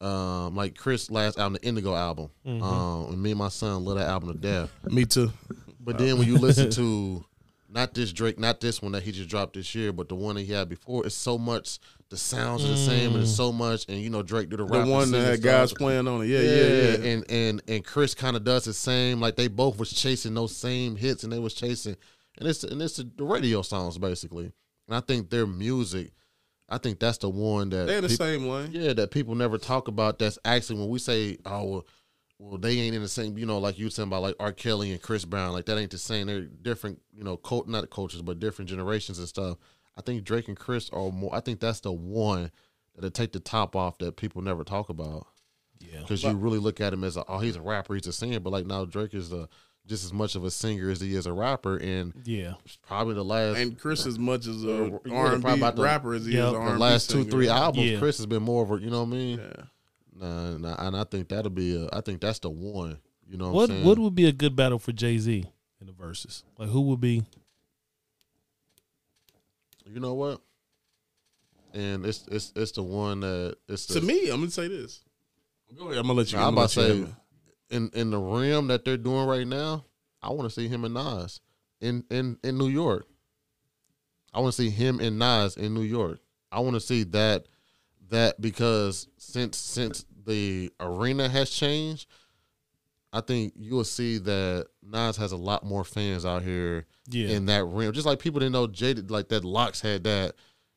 um, like Chris' last album, the Indigo album, um, and me and my son love that album to death. Me too. But then when you listen to not this Drake, not this one that he just dropped this year, but the one that he had before, it's so much. The sounds are the same, and it's mm. so much. And you know, Drake do the right. The rap. one that had guys playing on it. Yeah, yeah, yeah. And and and Chris kind of does the same. Like they both was chasing those same hits, and they was chasing, and it's and it's the radio songs basically. And I think their music, I think that's the one that They're the peop- same lane. yeah, that people never talk about. That's actually when we say, oh, well, well, they ain't in the same, you know, like you were saying about like R. Kelly and Chris Brown, like that ain't the same. They're different, you know, cult, not cultures, but different generations and stuff. I think Drake and Chris are more. I think that's the one that'll take the top off that people never talk about Yeah. because you really look at him as a, oh, he's a rapper, he's a singer, but like now Drake is a just as much of a singer as he is a rapper, and Yeah. probably the last And Chris as much as Yeah, a and B rapper as he Yeah, is the R&B last two three albums, Yeah. Chris has been more of a, you know what I mean? Yeah. Nah, nah, and I think that'll be. A, I think that's the one. You know what, What I'm what would be a good battle for Jay Z in the Verzuz? Like who would be? You know what? And it's it's it's the one that it's the, To me, I'm gonna say this. Go ahead. I'm gonna let you. Nah, I'm about to say have in in the rim that they're doing right now. I want to see him and Nas in in in New York. I want to see him and Nas in New York. I want to see that that because since since the arena has changed, I think you will see that Nas has a lot more fans out here Yeah. in that rim. Just like people didn't know Jada like that LOX had that.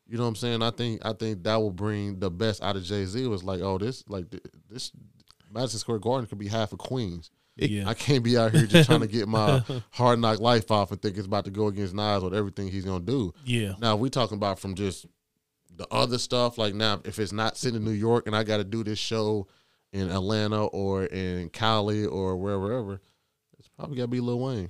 You know what I'm saying? I think I think that will bring the best out of Jay Z. Was like, oh, this like this Madison Square Garden could be half of Queens. yeah. I can't be out here just trying to get my hard knock life off and think it's about to go against Nas with everything he's gonna do. yeah. Now we talking about from just the other stuff. Like now, if it's not sitting in New York and I got to do this show in Atlanta or in Cali or wherever, ever, it's probably got to be Lil Wayne.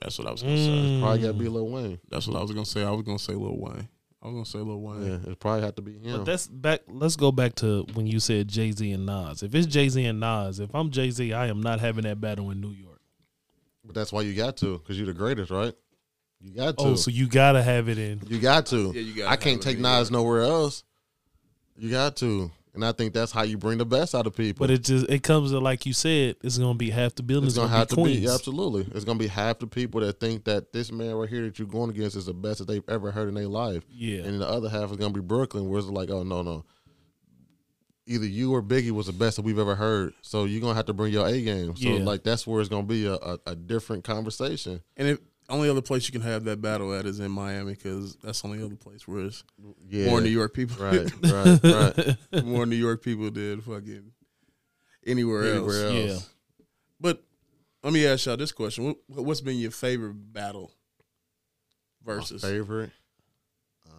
That's what I was gonna say. Mm. Probably got to be Lil Wayne. That's what I was gonna say. I was gonna say Lil Wayne. I was gonna say Lil Wayne. Yeah, it probably had to be him. But that's back. Let's go back to when you said Jay Z and Nas. If it's Jay Z and Nas, if I'm Jay Z, I am not having that battle in New York. But that's why you got to, because you're the greatest, right? You got to. Oh, so you gotta have it in. you got to. Yeah, you gotta I can't take in Nas nowhere else. You got to, and I think that's how you bring the best out of people. But it just it comes to like you said, it's gonna be half the building. it's It's gonna have be to Queens. be absolutely. It's gonna be half the people that think that this man right here that you're going against is the best that they've ever heard in their life, Yeah. and the other half is gonna be Brooklyn, where it's like, oh no, no. Either you or Biggie was the best that we've ever heard, so you're gonna have to bring your A game. So Yeah. like that's where it's gonna be a, a, a different conversation. And if only other place you can have that battle at is in Miami because that's the only other place where it's Yeah, more New York people. Right, right, right. more New York people did fucking anywhere, Anywhere else. else. Yeah. But let me ask y'all this question: what, What's been your favorite battle versus? My favorite.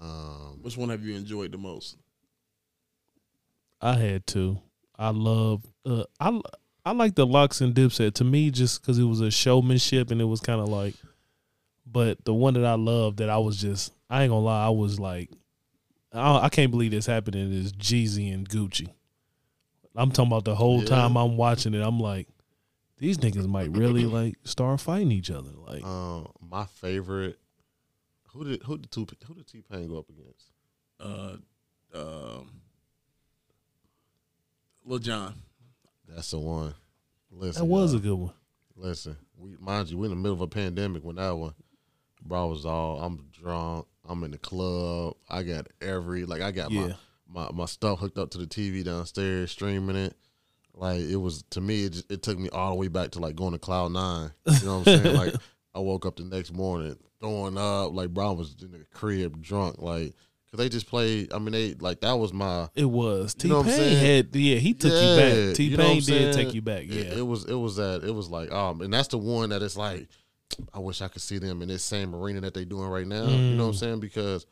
Um, Which one have you enjoyed the most? I had to. I love. Uh, I I like the LOX and dipset to me just because it was a showmanship and it was kind of like. But the one that I love that I was just I ain't gonna lie I was like, I, I can't believe this happening is Jeezy and Gucci. I'm talking about the whole Yeah. time I'm watching it. I'm like, these niggas might really like start fighting each other. Like, Um, my favorite. Who did who did two who did T Pain go up against? Uh, um, Lil Jon. That's the one. Listen, that was y'all. a good one. Listen, we mind you, we're in the middle of a pandemic when that one. Bro was all I'm drunk. I'm in the club. I got every like I got Yeah. my, my my stuff hooked up to the TV downstairs, streaming it. Like it was to me, it just, it took me all the way back to like going to cloud nine. You know what I'm saying? like I woke up the next morning throwing up. Like bro I was in the crib drunk. Like because they just played. I mean they like that was my It was T You know what I'm Pain had yeah he took you back. T you know Pain did take you back. Yeah, It, it was it was that it was like um and that's the one that it's like I wish I could see them in this same arena that they doing right now. You know what I'm Mm. saying? Because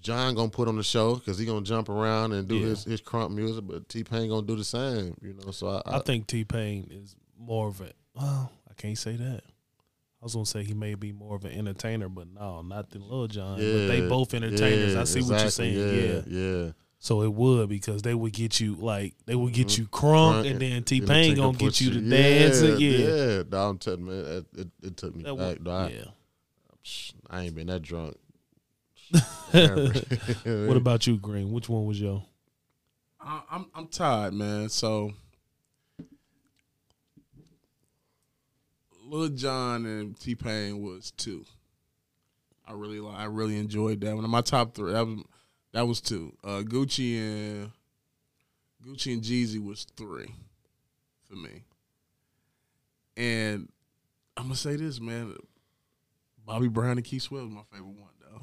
Jon gonna put on the show because he gonna jump around and do Yeah. his his crunk music, but T Pain gonna do the same. You know, so I, I, I think T Pain is more of a. Well, I can't say that. I was gonna say he may be more of an entertainer, but no, not than Lil Jon. but they both entertainers. yeah, I see what you're exactly, saying. Yeah. yeah. So it would because they would get you like they would get Mhm. you crunk, Crunk and then T Pain gonna get you to yeah, dance. Yeah, yeah. yeah. No, I'm telling you, man, it, it, it took me That back. would- though. I, yeah. I ain't been that drunk. What about you, Green? Which one was your? I, I'm I'm tired, man. So Lil Jon and T Pain was two. I really. I really enjoyed that one. My top three. That was that was two. Uh, Gucci and Gucci and Jeezy was three for me. And I'm gonna say this, man. Bobby Brown and Keith Sweat was my favorite one, though.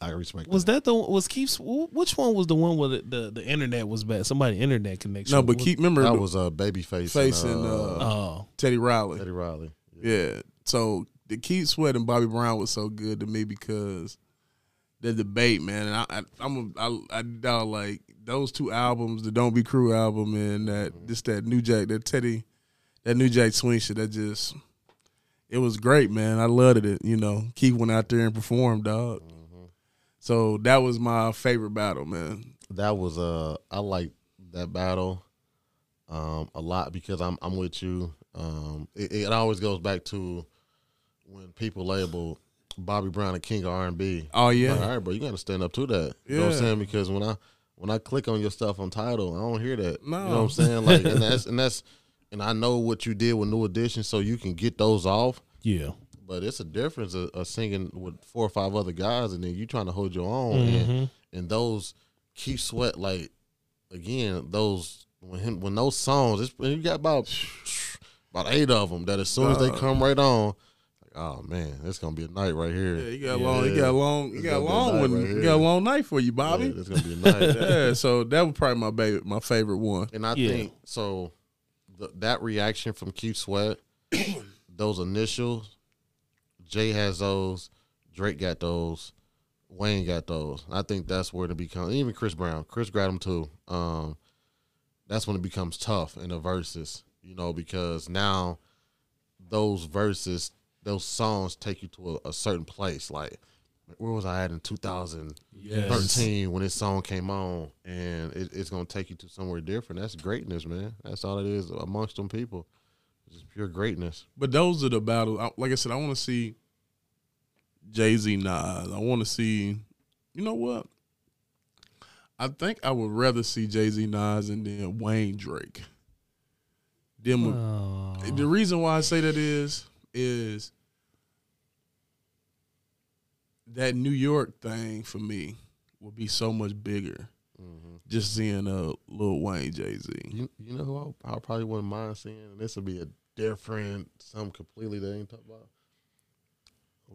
I respect. Was that the was Keith's? Which one was the one where the the, the internet was bad? Somebody internet connection. No, but Was- Keith, remember that was uh, Babyface Face and, and, uh, uh, Oh, Teddy Riley. Teddy Riley. Yeah. So the Keith Sweat and Bobby Brown was so good to me because the debate, man. And I, I I'm a, I, I doubt like those two albums, the Don't Be Cruel album and that just that New Jack, that Teddy, that New Jack Swing shit. That just it was great, man. I loved it. You know, Keith went out there and performed, dog. So that was my favorite battle, man. that was uh I like that battle um a lot because I'm I'm with you. Um it, it always goes back to when people label Bobby Brown a king of R and B. Oh yeah, All right, bro, you gotta stand up to that. You know what I'm saying? Because when I when I click on your stuff on Tidal, I don't hear that. No. You know No. what I'm saying? Like and that's and that's and I know what you did with New Edition, so you can get those off. yeah. But it's a difference of, of singing with four or five other guys, and then you trying to hold your own. Mhm. And, and those Keith Sweat like again those when him, when those songs it's, you got about about eight of them that as soon as they come right on, like oh man, it's gonna be a night right here. yeah. You got a long, you got long, you got a gonna be a long night one. right you got a long night for you, Yeah, Bobby. it's gonna be a night. yeah, so that was probably my baby, my favorite one. And I Yeah. think so. Th- that reaction from Keith Sweat, those initials, Jay has those, Drake got those, Wayne got those. I think that's where it becomes. Even Chris Brown, Chris got them too. Um, that's when it becomes tough in the Verzuz, you know, because now those verses, those songs take you to a, a certain place. Like, where was I at in 2013 Yes. when this song came on and it, it's going to take you to somewhere different that's greatness man that's all it is amongst them people it's just pure greatness But those are the battles. I- Like I said, I want to see Jay Z Nas. I want to see. You know what? I think I would rather see Jay Z Nas and then Wayne Drake. Them. Oh. The reason why I say that is is that New York thing for me would be so much bigger. Just seeing uh Lil Wayne Jay Z. you, you know who I, I probably wouldn't mind seeing and this would be a different something completely they ain't talk about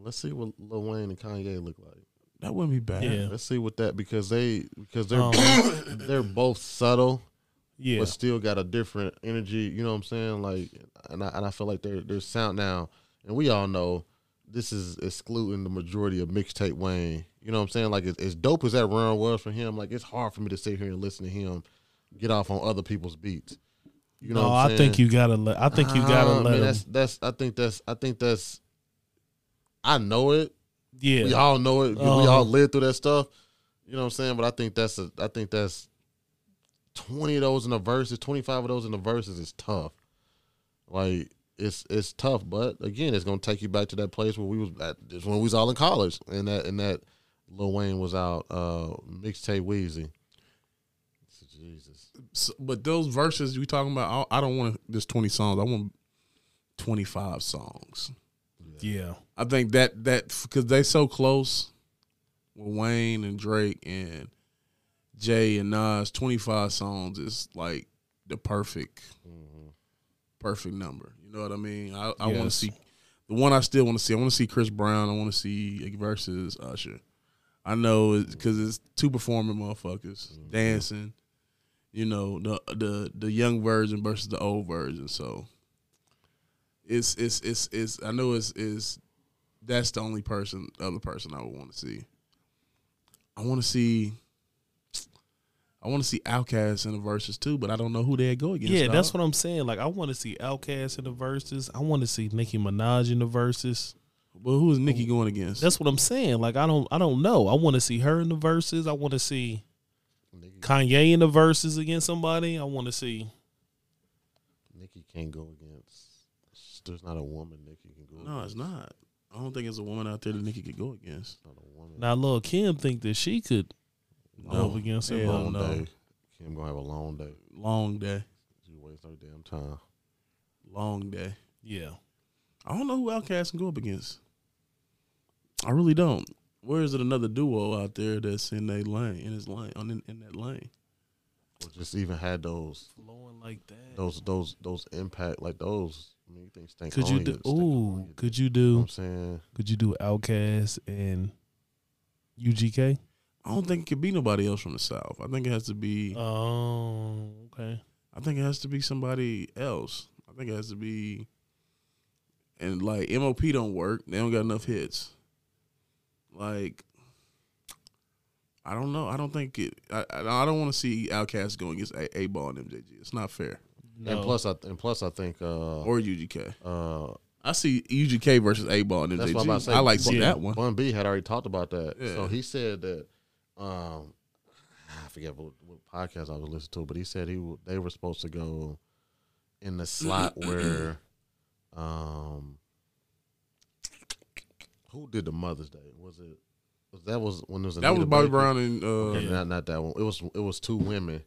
let's see what Lil Wayne and Kanye look like That wouldn't be bad. Yeah. let's see what that because they because they're Um, both, they're both subtle yeah. but still got a different energy. You know what I'm saying? Like, and I, and I feel like their their sound now, and we all know this is excluding the majority of mixtape Wayne. You know what I'm saying? Like, as, as dope as that run was for him, like it's hard for me to sit here and listen to him get off on other people's beats. You know, no, what I'm I think you gotta let. I think you gotta Ah, let man, him. That's that's. I think that's. I think that's. I know it. yeah, We all know it. we Um, all lived through that stuff. You know what I'm saying? But I think that's a. I think that's. Twenty of those in the Verzuz, twenty five of those in the Verzuz is tough. Like it's it's tough, but again, it's gonna take you back to that place where we was at just when we was all in college, and that and that Lil Wayne was out uh mixtape Weezy. Jesus, So, but those verses you talking about, I I don't want just twenty songs. I want twenty five songs. yeah. I think that that because they so close with Wayne and Drake and Jay and Nas, twenty five songs is like the perfect perfect number. You know what I mean? I, I want to see the one I still want to see. I want to see Chris Brown. I want to see versus Usher. I know it's because it's two performing motherfuckers mm-hmm. dancing. You know the the the young version versus the old version. So it's it's it's it's. I know it's is that's the only person other person I would want to see. I want to see. I want to see Outkast in the Verzuz too, but I don't know who they'd go against. Yeah, dog. that's what I'm saying. Like, I want to see Outkast in the Verzuz. I want to see Nicki Minaj in the Verzuz. But who is Nicki going against? That's what I'm saying. Like, I don't, I don't know. I want to see her in the Verzuz. I want to see Nicki, Kanye in the Verzuz against somebody. I want to see. Nicki can't go against. There's not a woman Nicki can go. Against. No, against. it's not. I don't think there's a woman out there that Nicki could go against. Not a woman. Now, Lil Kim think that she could No. up against Hell somebody. long no. day. Kim gonna have a long day. Long day, She waste her damn time. long day. Yeah. I don't know who Outkast can go up against. I really don't. Where is it another duo out there that's in that lane, in his lane, on in, in that lane? Or just even had those Flowing like that. those those those impact like those. I mean, you think Stank Could you do? Ooh, could you You know what do? I'm saying? Could you do Outkast and UGK? I don't think it could be nobody else from the South. I think it has to be. Oh, okay. I think it has to be somebody else. I think it has to be. And like MOP don't work. They don't got enough hits. Like, I don't know. I don't think it. I I I don't want to see Outkast going against A, 8Ball and MJG. It's not fair. No. And plus, I and plus I think uh Or UGK. uh I see UGK versus 8Ball and MJG. that's what I'm about to say. I like to see Yeah. that one. Bun B had already talked about that. Yeah. So he said that um I forget what, what podcast I was listening to, but he said he w- they were supposed to go in the slot where um who did the Mother's Day? Was it was that was when it was a That was Anita Bobby Baker? Brown and uh, Okay, not not that one. It was it was two women.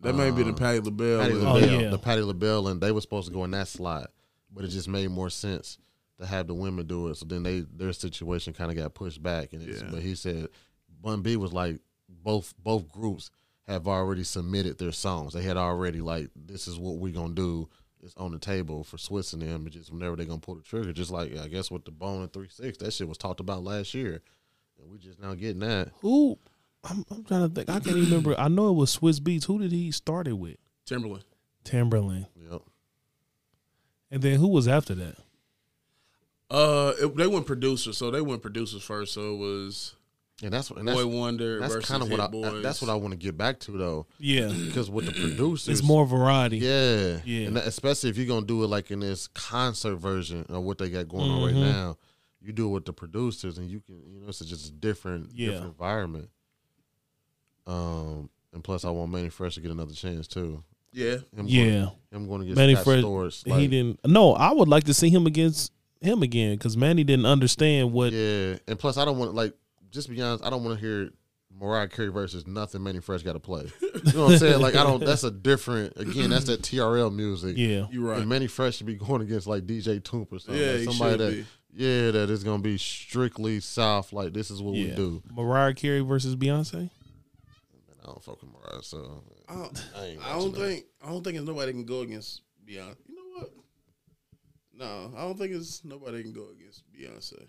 that may be the Uh, Patti LaBelle. Patti and- Oh, yeah. the Patti LaBelle, and they were supposed to go in that slot, but it just made more sense to have the women do it. So then they their situation kind of got pushed back, and it's, Yeah. but he said Bun B was like both both groups have already submitted their songs. They had already like this is what we're gonna do. It's on the table for Swizz and them. and Just whenever they're gonna pull the trigger, just like I guess with the Bone and Three Six, that shit was talked about last year, and we just now getting that. Who? I'm, I'm trying to think. I can't even remember. I know it was Swizz Beatz. Who did he start it with? Timbaland. Timbaland. Yep. And then who was after that? Uh, it, they went producers, so they went producers first. So it was And that's and that's Boy Wonder that's kind of what Hit I Boys. that's what I want to get back to though. Yeah. because with the producers, It's more variety. yeah, Yeah. and that- especially if you're gonna do it like in this concert version of what they got going on right Mhm. now, you do it with the producers, and you can, you know, it's just a different, Yeah. different environment. Um, and plus, I want Manny Fresh to get another chance too. Yeah, Him Yeah. going, him going to get Manny Scott Fresh, Storch, he didn't. No, I would like to see him against him again because Manny didn't understand what. yeah, and plus, I don't want like just be honest, I don't want to hear. Mariah Carey versus nothing Manny Fresh got to play. You know what I'm saying? Like I don't. That's a different. Again, that's that TRL music. Yeah. you're right. And Manny Fresh should be going against like DJ Toomp or something. yeah, like somebody should that be. yeah, that is gonna be strictly South. Like this is what we do. Mariah Carey versus Beyonce. I don't fuck with Mariah, so I don't, I. I don't think I don't think it's nobody can go against Beyonce. You know what? No, I don't think it's nobody can go against Beyonce.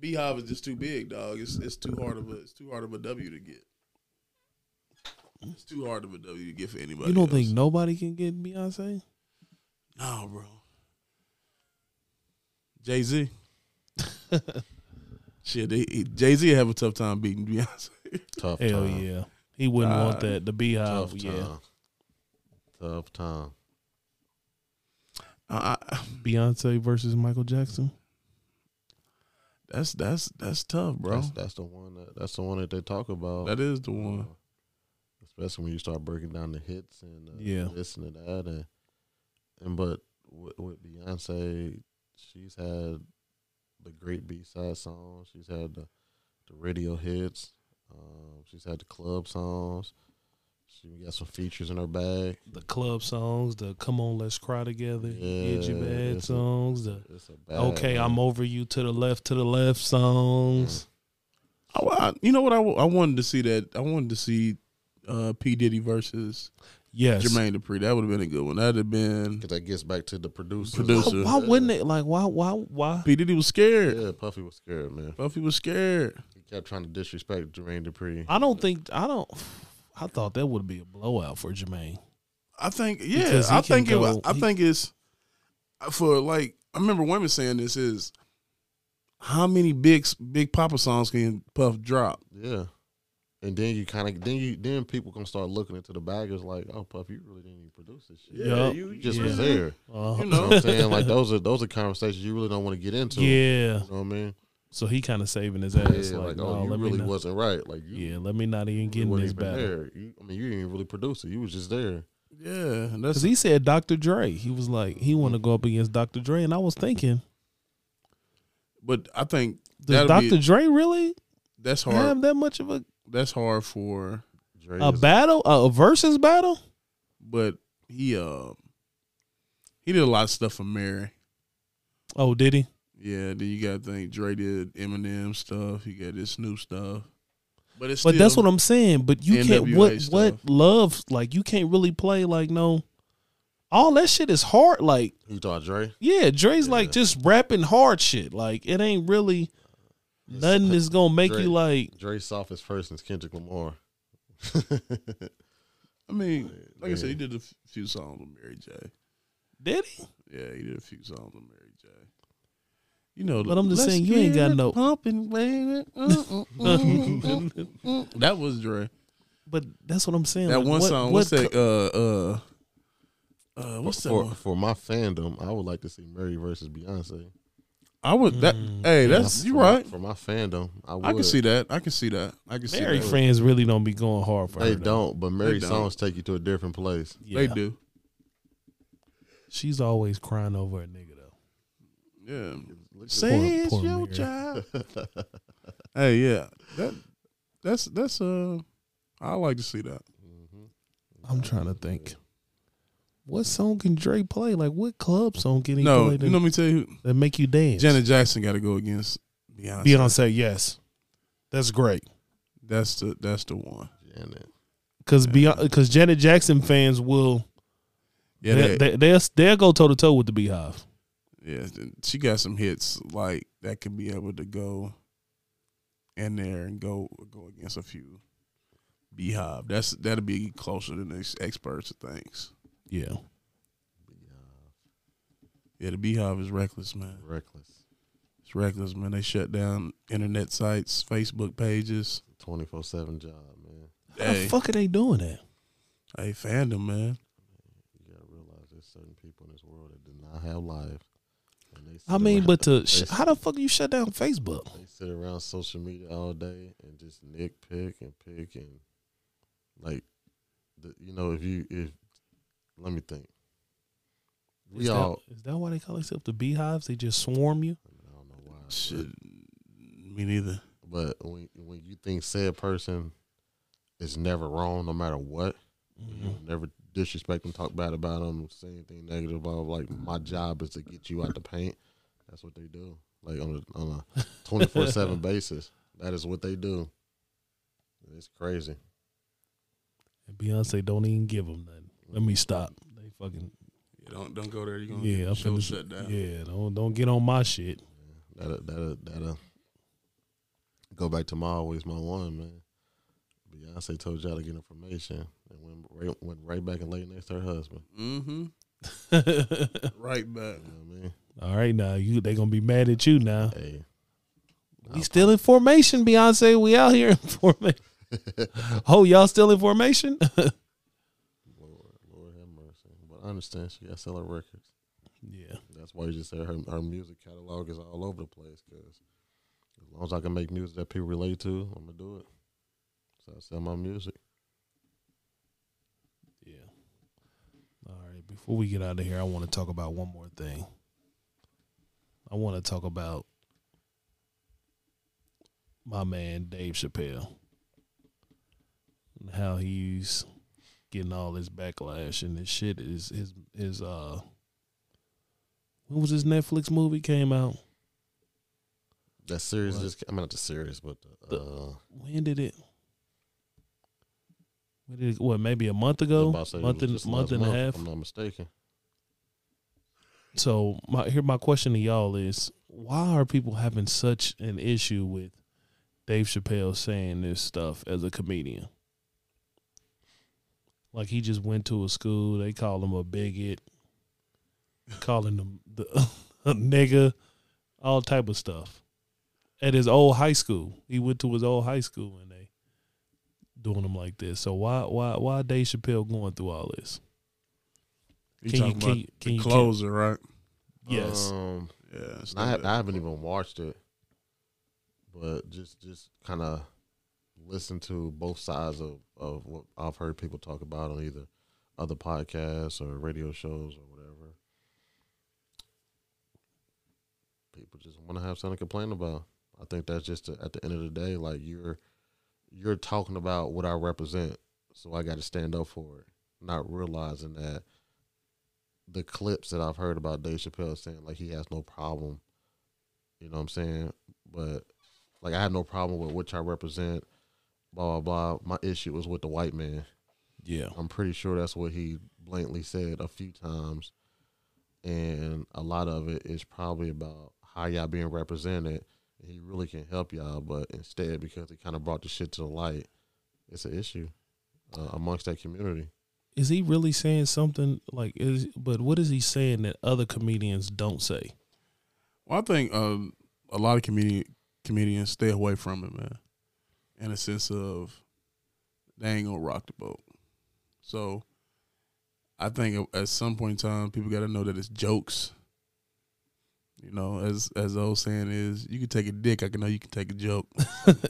The Beyhive is just too big, dog. It's it's too hard of a it's too hard of a W to get. It's too hard of a W to get for anybody. You don't else. think nobody can get Beyonce? No, bro. Jay Z. Shit, Jay Z have a tough time beating Beyonce. tough Hell time. yeah. He wouldn't want Uh, that. The Beyhive. Tough Yeah. time. Tough time. I, I, Beyonce versus Michael Jackson. That's that's that's tough, bro. That's, that's the one. That, that's the one that they talk about. that is the one. Uh, especially when you start breaking down the hits and uh, Yeah. this and that, and and but with, with Beyonce, she's had the great B side songs. She's had the the radio hits. Um, she's had the club songs. She got some features in her bag. The club songs, the "Come On, Let's Cry Together," Yeah, "Get You Bad" it's a- songs, the It's a bag. "Okay, man. I'm Over You" to the left, to the left songs. I, I- you know what? I, I wanted to see that. I wanted to see uh, P Diddy versus Yes. Jermaine Dupri. That would have been a good one. That'd have been. 'Cause that gets back to the producer. Producer. Why wouldn't it? Like, why? Why? Why? P Diddy was scared. Yeah, Puffy was scared, man. Puffy was scared. He kept trying to disrespect Jermaine Dupri. I don't think. I don't. I thought that would be a blowout for Jermaine. I think yeah, I can think it. Was, I he- think it's for like I remember women saying this is how many big big Papa songs can Puff drop? Yeah. And then you kind of then you then people gonna start looking into the baggers like, oh, Puff, you really didn't even produce this shit. Yeah, you, You just Yeah. was there. Uh, You You know know, what I'm saying? Like those are those are conversations you really don't want to get into. yeah. You know what I mean? So he kind of saving his Yeah, ass. like, like, oh, no, you let me really not. wasn't right. Like you, Yeah, let me not even get in wasn't this battle. there. You, I mean, you didn't even really produce it. You was just there. yeah, Because he said Dr. Dre. He was like, he want to go up against Dr. Dre. And I was thinking, but I think does Dr. be, Dre really that's hard. have that much of a, That's hard for, Dre a battle? A, a versus battle? but he uh he did a lot of stuff for Mary. Oh, did he? Yeah, then you got to think Dre did Eminem stuff. You got this Snoop stuff. But it's But that's what I'm saying. But you can't, what, stuff. what love, like, you can't really play, like, no, all that shit is hard. Like, You thought Dre? yeah, Dre's like just rapping hard shit. Like, it ain't really nothing that's going to make Dre- you like, Dre's softest person is Kendrick Lamar. I mean, like I said, he did a few songs with Mary J. did he? Yeah, he did a few songs with Mary J. You know, But I'm just saying, you ain't got no- pumping, baby. That was Dre. But that's what I'm saying. That like, one what- song. what What's that? co- Uh, uh, uh, what's that? for, one? for my fandom, I would like to see Mary versus Beyonce. I would. That. Mm, hey, yeah. that's you For right. For my fandom, I would. I can see that. I can see that. I can see Mary that. fans really don't be going hard for They her. though. don't, but Mary don't. songs take you to a different place. Yeah. They do. She's always crying over a nigga though. Yeah. Look at- Say it's poor your Mary. job. hey, yeah. That. That's that's uh. I like to see that. Mhm. I'm trying to think. What song can Dre play? Like what club song can he No, play you that, know. Let me tell you, that make you dance? Janet Jackson got to go against Beyonce. Beyonce, yes. That's great. That's the that's the one. Janet. Cause Beyonce, because Janet Jackson fans will Yeah, they, that- they, they'll they'll go toe to toe with the Beyhive. Yeah. She got some hits like that could be able to go in there and go go against a few Beyhive. That's that'll be closer than the experts thinks. Yeah. Yeah, the Beyhive is reckless, man. Reckless. It's reckless, man. They shut down internet sites, Facebook pages. Twenty four seven job, man. How Hey, the fuck are they doing that? hey, fandom, man. You gotta realize there's certain people in this world that do not have life. And they sit I mean, around- but to sh- how the fuck you shut down Facebook? They sit around social media all day and just nitpick and pick and like, the, you know, if you if let me think, we Is that- all is that why they call themselves the Beyhives? They just swarm you. I don't know why, Shit, me neither. but when when you think said person is never wrong, no matter what, Mm-hmm. you never disrespect them, talk bad about them, say anything negative about. Like my job is to get you out the paint. That's what they do. Like on a on a twenty four seven basis. That is what they do. It's crazy. And Beyonce don't even give them nothing. Let me stop. They fucking Yeah, don't don't go there. You're gonna yeah. get I'm the show finna, shut down. Yeah, don't don't get on my shit. That'll that'll that'll go back to my always my one man. Beyonce told y'all to get in formation and went right, went right back and laid next to her husband. Mm-hmm. Right back. You know what I mean? All right, now you they gonna be mad at you now. Hey, We still in formation, Beyonce. We out here in formation. oh, y'all still in formation? Lord, Lord have mercy. But I understand she got to sell her records. yeah. That's why you just said her her music catalog is all over the place. Because as long as I can make music that people relate to, I'm gonna do it. So I sell my music. Yeah. All right. Before we get out of here, I want to talk about one more thing. I want to talk about my man Dave Chappelle and how he's getting all this backlash and this shit is his his uh when was his Netflix movie came out? That series What? just I'm not the series, but uh, The- When did it? When did it, what maybe a month ago? about to say it Month and month and a half. if I'm not mistaken. So my here my question to y'all is why are people having such an issue with Dave Chappelle saying this stuff as a comedian? Like he just went to a school, they call him a bigot, calling him the a nigga, all type of stuff. At his old high school. He went to his old high school and they doing him like this. So why why why Dave Chappelle going through all this? You Can you- talking can about you- can the you- closer, right? Yes. Um, Yeah. I, not ha- I haven't even watched it, but just just kind of listen to both sides of of what I've heard people talk about on either other podcasts or radio shows or whatever. People just want to have something to complain about. I think that's just the- at the end of the day, like you're you're talking about what I represent, so I got to stand up for it, not realizing that the clips that I've heard about Dave Chappelle saying like he has no problem, you know what I'm saying? But like I have no problem with which I represent, blah blah blah. My issue was with the white man. Yeah. I'm pretty sure that's what he blatantly said a few times. And a lot of it is probably about how y'all being represented. He really can help y'all, but instead, because he kind of brought the shit to the light, it's an issue uh, amongst that community. Is he really saying something like is but what is he saying that other comedians don't say Well, I think um, a lot of comedian comedians stay away from it, man. In a sense of they ain't gonna rock the boat. So I think at some point in time, people got to know that it's jokes. You know, as as the old saying is, you can take a dick. I can know you can take a joke.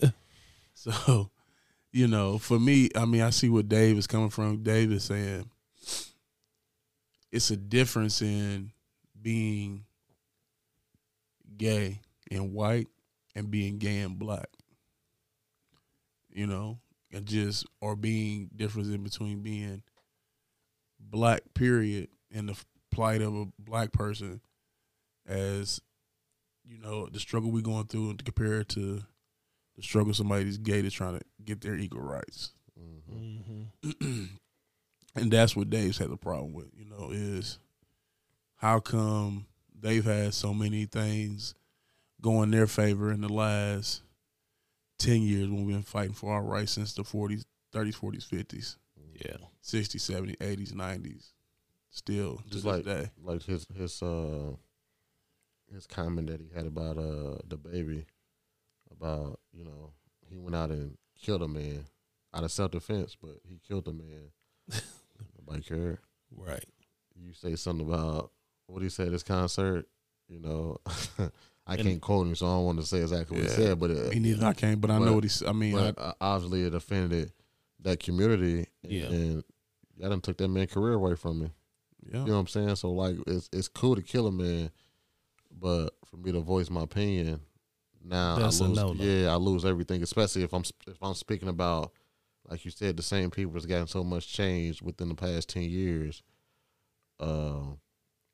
so, you know, for me, I mean, I see what Dave is coming from. Dave is saying it's a difference in being gay and white and being gay and black. You know, and just or being difference in between being black period and the plight of a black person as you know the struggle we're going through and to compare it to the struggle somebody that's gay that's trying to get their equal rights hmm mm-hmm. and that's what Dave's had the problem with, you know, is how come they've had so many things go in their favor in the last 10 years when we've been fighting for our rights since the 40s, 30s, 40s, 50s, yeah 60s, 70s, 80s, 90s. Still, Just like day. like his his uh his comment that he had about uh the baby about you know he went out and killed a man out of self defense, but he killed a man. Nobody cared. right You say something about what he said at his concert, you know. I And- can't quote him, so I don't want to say exactly what he said, but it, Me neither. I can't, but I know what he's. I mean, but uh, obviously it offended that community, and, Yeah. and I done took that man career away from me. Yeah. You know what I'm saying? So like it's it's cool to kill a man, but for me to voice my opinion, now That's I lose. Yeah, I lose everything. Especially if I'm if I'm speaking about, like you said, the same people has gotten so much change within the past ten years, uh,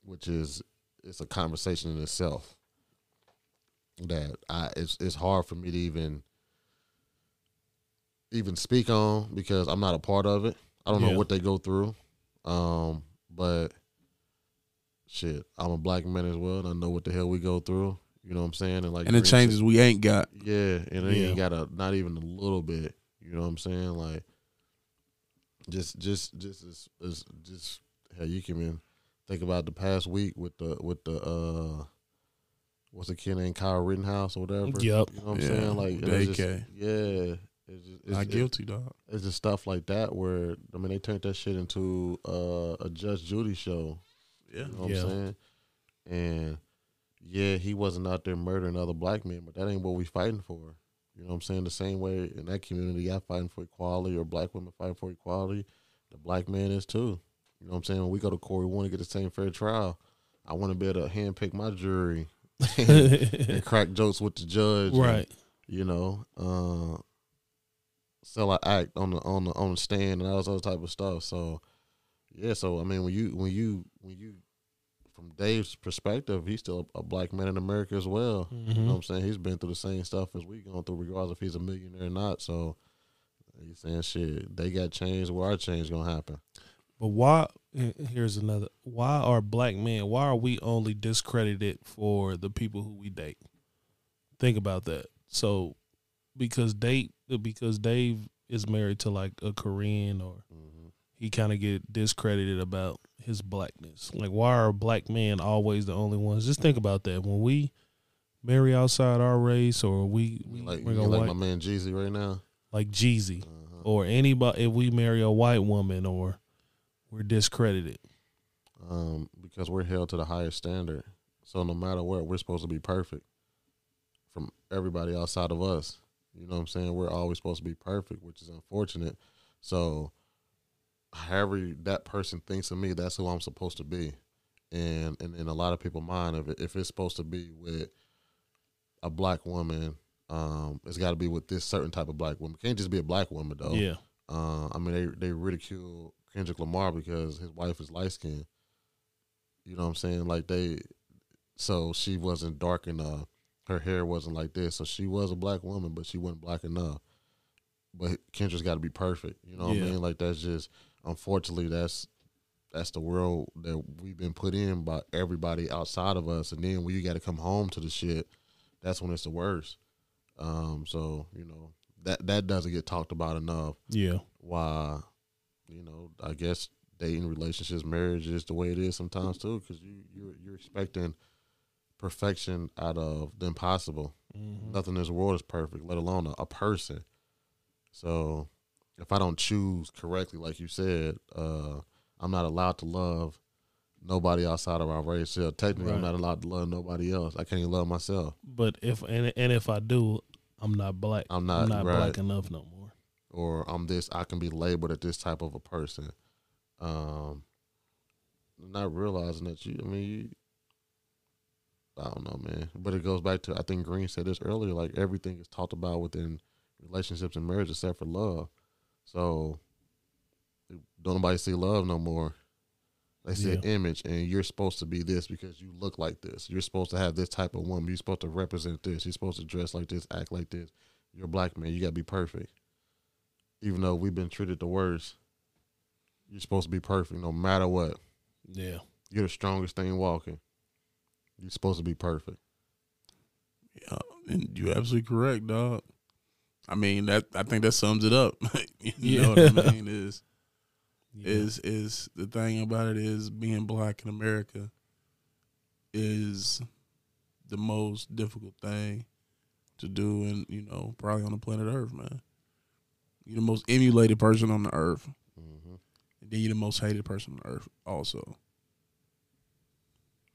which is it's a conversation in itself. That I it's it's hard for me to even even speak on because I'm not a part of it. I don't Yeah. know what they go through. Um, but shit, I'm a black man as well, and I know what the hell we go through. You know what I'm saying? And like and the changes we ain't got. yeah, and it Yeah. ain't got a not even a little bit. You know what I'm saying? Like just just just as, as just how you can even think about the past week with the with the uh what's the kid named Kyle Rittenhouse or whatever. Yep. You know what I'm Yeah, saying? Like the it's just- yeah. It's just, it's, Not it- guilty, dog. it's just stuff like that where I mean they turned that shit into uh, a Judge Judy show. Yeah. You know what Yeah. I'm saying? And yeah, he wasn't out there murdering other black men, but that ain't what we fighting for. You know what I'm saying? The same way in that community, I fighting for equality, or black women fighting for equality. The black man is too. You know what I'm saying? When we go to court, we want to get the same fair trial. I want to be able to handpick my jury and crack jokes with the judge. and, right. you know, uh, sell an act on the on the on the stand and all this other type of stuff. So yeah, so I mean when you when you when you from Dave's perspective, he's still a, a black man in America as well. You know what I'm saying? He's been through the same stuff as we going through, regardless if he's a millionaire or not. So he's saying shit. They got changed, where our change gonna happen. But why? Here's another. Why are black men? Why are we only discredited for the people who we date? Think about that. So, because date because Dave is married to like a Korean or hmm he kind of get discredited about his blackness. Like, why are black men always the only ones? Just think about that. When we marry outside our race, or we, we Like, you like white, my man Jeezy right now. like Jeezy, Uh-huh. or anybody, if we marry a white woman, or we're discredited. um, because we're held to the highest standard. So no matter what, we're supposed to be perfect from everybody outside of us. You know what I'm saying? We're always supposed to be perfect, which is unfortunate. So however that person thinks of me, that's who I'm supposed to be. And and in a lot of people's mind, if it, if it's supposed to be with a black woman, um, it's got to be with this certain type of black woman. It can't just be a black woman though. Yeah, Uh, I mean, they they ridicule Kendrick Lamar because his wife is light skinned. You know what I'm saying? Like they, so she wasn't dark enough. Her hair wasn't like this, so she was a black woman, but she wasn't black enough. But Kendrick's got to be perfect. You know what Yeah. I mean? Like that's just unfortunately that's that's the world that we've been put in by everybody outside of us. And then when you got to come home to the shit, that's when it's the worst. Um, so you know that that doesn't get talked about enough yeah, why you know i guess dating relationships marriage is the way it is sometimes too because you you're, you're expecting perfection out of the impossible Mhm. nothing in this world is perfect let alone a, a person so if i don't choose correctly like you said uh i'm not allowed to love nobody outside of our race so technically i'm not allowed to love nobody else i can't even love myself But if and and if I do, I'm not black. I'm not- I'm not right. black enough no more. or I'm this I can be labeled as this type of a person. Um not realizing that you I mean you I don't know, man. But it goes back to I think Green said this earlier, like everything is talked about within relationships and marriage except for love. So don't nobody see love no more. They see an Yeah. image and you're supposed to be this because you look like this. You're supposed to have this type of woman. You're supposed to represent this. You're supposed to dress like this, act like this. You're a black man. You gotta be perfect even though we've been treated the worst, you're supposed to be perfect no matter what. Yeah, You're the strongest thing walking. You're supposed to be perfect. Yeah, and you're absolutely correct, dog. I mean that I think that sums it up. you know what I mean? Is yeah. is is the thing about it is being black in America is the most difficult thing to do and you know, probably on the planet Earth, man. You're the most emulated person on the earth. Mm-hmm. And then you're the most hated person on earth also.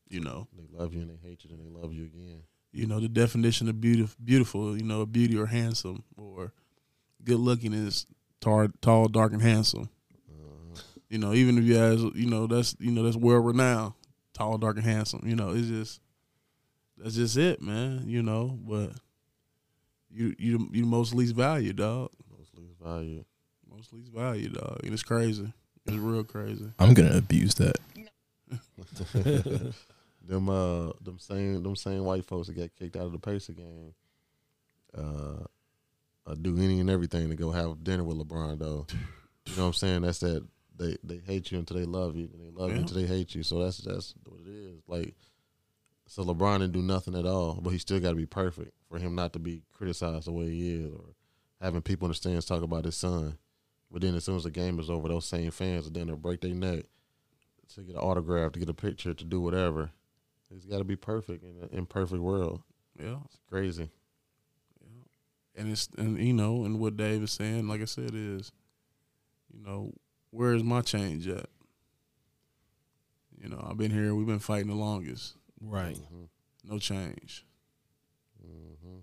You know. They love you and they hate you, and they love you again. You know the definition of beautiful beautiful you know beauty or handsome or good looking is tall, tall dark and handsome. Uh, you know even if you has you know that's you know that's world renowned tall dark and handsome you know it's just that's just it man you know but you you you most least valued dog most least value. most least valued dog and it's crazy. It's real crazy. I'm gonna abuse that. them uh them same them same white folks that got kicked out of the Pacer game. Uh, uh, do any and everything to go have dinner with LeBron though. You know what I'm saying? That's that they they hate you until they love you, and they love you until they hate you. So that's that's what it is. Like, so LeBron didn't do nothing at all, but he still got to be perfect for him not to be criticized the way he is, or having people in the stands talk about his son. But then as soon as the game is over, those same fans are then they'll break their neck to get an autograph, to get a picture, to do whatever. He's got to be perfect in an imperfect world. yeah It's crazy. and it's and you know and what Dave is saying, like I said, is you know where is my change at? You know, I've been here. We've been fighting the longest. Right. No change. Mm-hmm.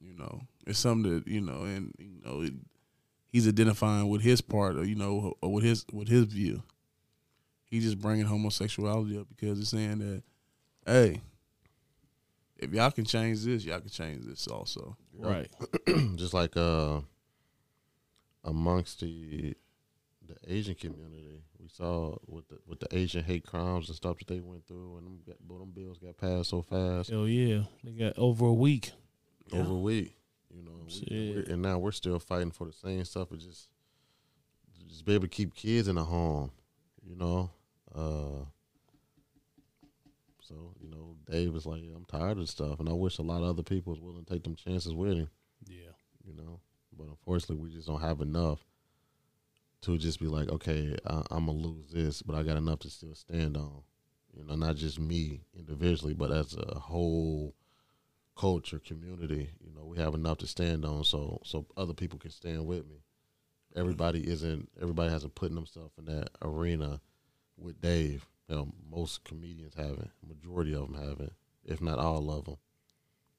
You know, it's something that you know, and you know, it, he's identifying with his part, or you know, or with his with his view. He's just bringing homosexuality up because he's saying that, hey, if y'all can change this, y'all can change this also. Right. just like uh amongst the the Asian community, we saw with the with the Asian hate crimes and stuff that they went through, and them, got, boy, them bills got passed so fast Hell yeah. They got over a week. over a week. You know, we- Shit. and now we're still fighting for the same stuff. But just just be able to keep kids in the home. You know, uh, so you know, Dave was like, I'm tired of stuff, and I wish a lot of other people was willing to take them chances with him. Yeah. you know. But unfortunately, we just don't have enough to just be like, okay, I, I'm gonna lose this, but I got enough to still stand on. You know, not just me individually, but as a whole culture community. You know, we have enough to stand on, so so other people can stand with me. Everybody isn't. Everybody hasn't put themselves in that arena with Dave. You know, most comedians haven't. Majority of them haven't, if not all of them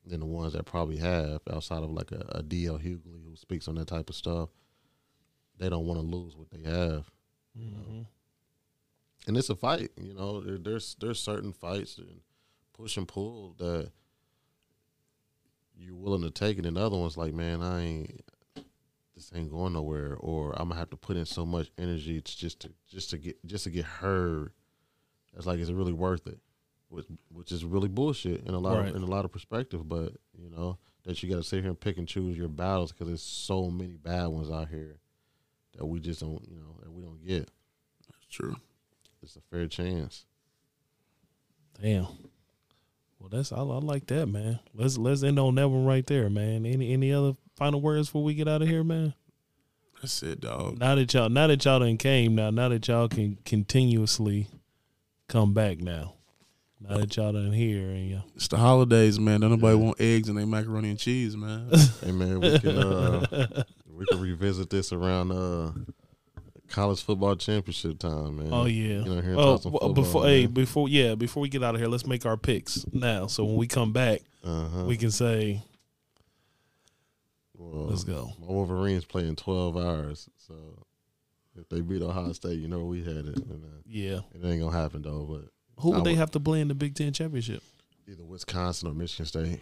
than the ones that probably have outside of like a, a DL Hughley who speaks on that type of stuff. They don't want to lose what they have, Mm-hmm. and it's a fight. You know, there, there's there's certain fights and push and pull that you're willing to take, and then other ones like, man, I ain't this ain't going nowhere, or I'm gonna have to put in so much energy to just to just to get just to get heard. It's like, is it really worth it? Which which is really bullshit in a lot Right. of in a lot of perspective, but you know that you got to sit here and pick and choose your battles because there's so many bad ones out here that we just don't you know that we don't get. That's true. It's a fair chance. Damn. Well, that's I, I like that, man. Let's let's end on that one right there, man. Any any other final words before we get out of here, man? That's it, dog. Now that y'all now that y'all done came now, now that y'all can continuously come back now. Now that y'all done here and y'all It's the holidays, man. Don't nobody want eggs and they macaroni and cheese, man. Hey man, we can uh, we can revisit this around uh college football championship time, man. Oh yeah. You know, here oh, talk some w- football, before hey, before yeah, before we get out of here, let's make our picks now. So when we come back, uh-huh. we can say, well, let's go. My Wolverines play in twelve hours, so if they beat Ohio State, you know we had it. And, uh, Yeah. it ain't gonna happen though. But Who I would they would- have to play in the Big Ten championship? either Wisconsin or Michigan State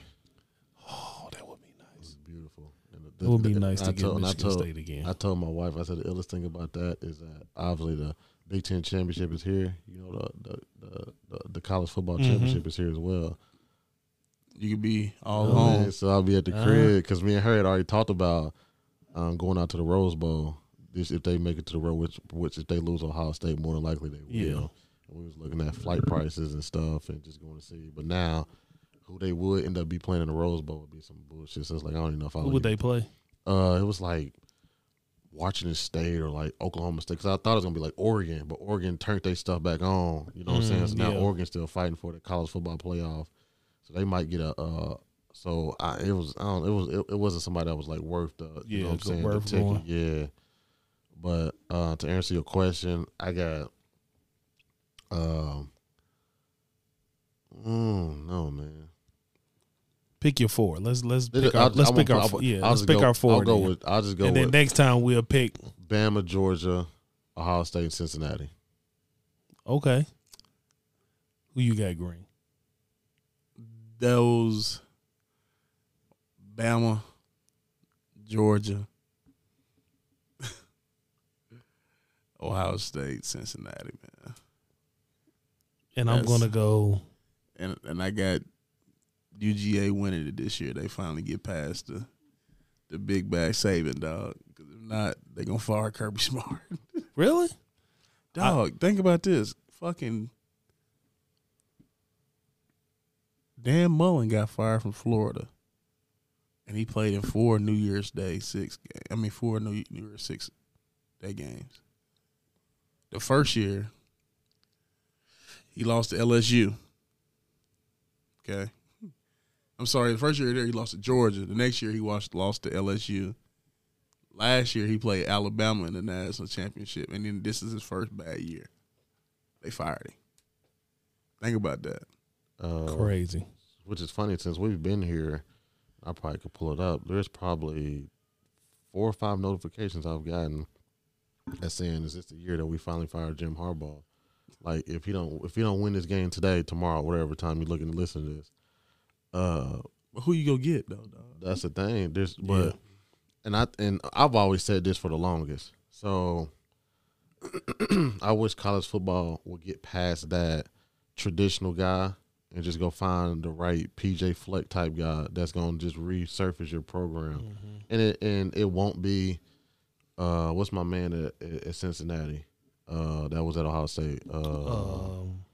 Oh, that would be nice. is beautiful. And It would be nice I to get told- and I Michigan told- State again. I told my wife, I said the illest thing about that is that obviously the Big Ten championship is here. You know, the the the, the, the college football Mhm. championship is here as well. You could be all You know what I home. So I'll be at the Uh-huh. crib because me and her had already talked about um, going out to the Rose Bowl. This if they make it to the road, which which if they lose Ohio State, more than likely they will. Yeah. And we was looking at flight prices and stuff and just going to see. But now, who they would end up be playing in the Rose Bowl would be some bullshit. So it's like I don't even know if I Who would they play? Uh, it was like Washington State or like Oklahoma State. Because I thought it was gonna be like Oregon, but Oregon turned their stuff back on. You know what I'm saying? Mm, So now yeah. Oregon's still fighting for the college football playoff. So they might get a. Uh, so I, it was. I don't. It was. It, it wasn't somebody that was like worth the. You Yeah, know what I'm saying? The ticket. Yeah. But uh, to answer your question, I got. Um. Mm, no man. Pick your four. Let's let's I'll- pick our let's I'm pick gonna- our I'll- four. yeah. I'll Let's just pick go- our four. I'll go then. with. I'll just go and with. then next time we'll pick. Bama, Georgia, Ohio State, and Cincinnati. Okay. Who you got, Green? Those Bama, Georgia, Ohio State, Cincinnati, man. And I'm gonna go. And and I got UGA winning it this year. They finally get past the the big bag Saban dog. Because if not, they gonna fire Kirby Smart. Really? Dog, think about this. Fucking Dan Mullen got fired from Florida. And he played in four New Year's Day six I mean four New New Year's six day games. The first year he lost to LSU. Okay. I'm sorry, the first year there he lost to Georgia. The next year he lost lost to LSU. Last year he played Alabama in the national championship, and then this is his first bad year. They fired him. Think about that. Uh, Crazy. which is funny since we've been here. I probably could pull it up. There's probably four or five notifications I've gotten that's saying, "Is this the year that we finally fire Jim Harbaugh?" Like, if you don't if you don't win this game today, tomorrow, whatever time you're looking to listen to this, uh, who you go get though? Dog? that's the thing. There's but Yeah. and I and I've always said this for the longest. So I wish college football would get past that traditional guy and just go find the right PJ Fleck type guy that's gonna just resurface your program. Mm-hmm. And it and it won't be uh what's my man at, at at Cincinnati? Uh that was at Ohio State. Uh Um,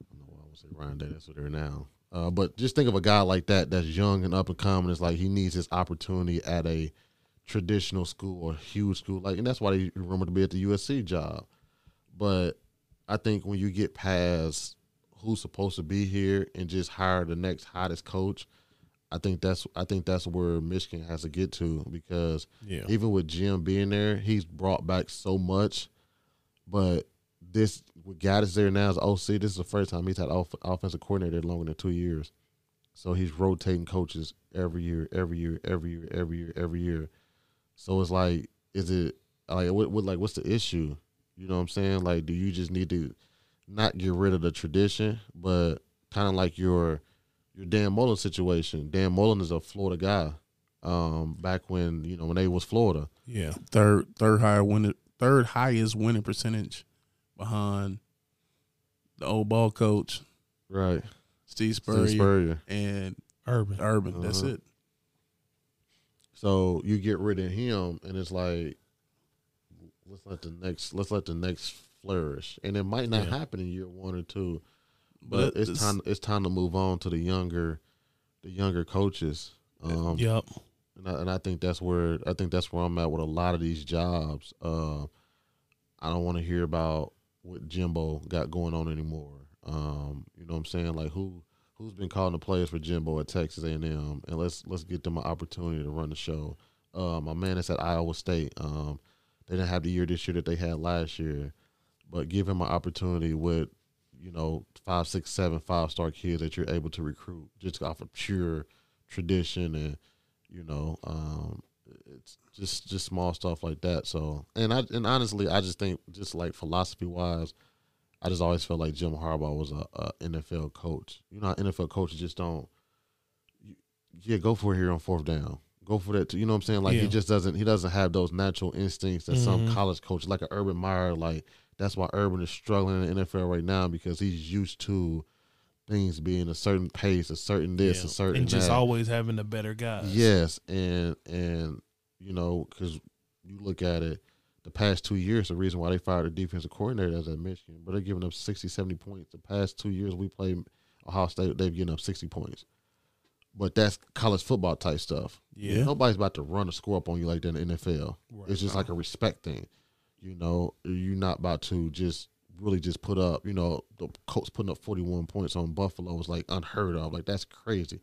I don't know why I would say Ryan Day. That's what they're now. Uh, but just think of a guy like that that's young and up and coming. It's like he needs his opportunity at a traditional school or huge school, like, and that's why they rumored to be at the USC job. But I think when you get past who's supposed to be here and just hire the next hottest coach, I think that's I think that's where Michigan has to get to because yeah. even with Jim being there, he's brought back so much. But this with Gattis there now as OC, this is the first time he's had off, offensive coordinator longer than two years. So he's rotating coaches every year, every year, every year, every year, every year. So it's like, is it like what, what like what's the issue? You know what I'm saying? Like, do you just need to not get rid of the tradition, but kind of like your your Dan Mullen situation. Dan Mullen is a Florida guy. Um, back when you know when they was Florida. yeah. Third third higher winning third highest winning percentage behind the old ball coach Right. Steve Steve Spurrier, Spurrier. and Urban. Urban. That's Uh-huh. it. So you get rid of him, and it's like, let's let the next let's let the next flourish, and it might not Yeah. happen in year one or two, But, but it's time it's time to move on to the younger, the younger coaches. Um, Yep. and I, and I think that's where I think that's where I'm at with a lot of these jobs. Uh, I don't want to hear about what Jimbo got going on anymore. Um, you know what I'm saying? Like who who's been calling the players for Jimbo at Texas A&M, and let's let's get them an opportunity to run the show. Uh, my man is at Iowa State. Um, they didn't have the year this year that they had last year, but give him an opportunity with you know five, six, seven, five star kids that you're able to recruit just off of pure tradition and you know um, it's just just small stuff like that. So and I and honestly, I just think just like philosophy wise. I just always felt like Jim Harbaugh was a, a NFL coach. You know, NFL coaches just don't. You, yeah, go for it here on fourth down. Go for that. Too. You know what I'm saying? Like Yeah. he just doesn't. He doesn't have those natural instincts that some Mhm. college coach, like an Urban Meyer, like that's why Urban is struggling in the NFL right now because he's used to things being a certain pace, a certain this, Yeah. a certain and just that. always having the better guys. Yes, and and you know because you look at it, the past two years, the reason why they fired a defensive coordinator is at Michigan, but they're giving up 60, 70 points. The past two years we played Ohio State, they've given up sixty points. But that's college football type stuff. Yeah. Nobody's about to run a score up on you like that in the NFL. Right. It's just like a respect thing. You know, you're not about to just really just put up, you know, the Colts putting up 41 points on Buffalo was like unheard of. Like that's crazy.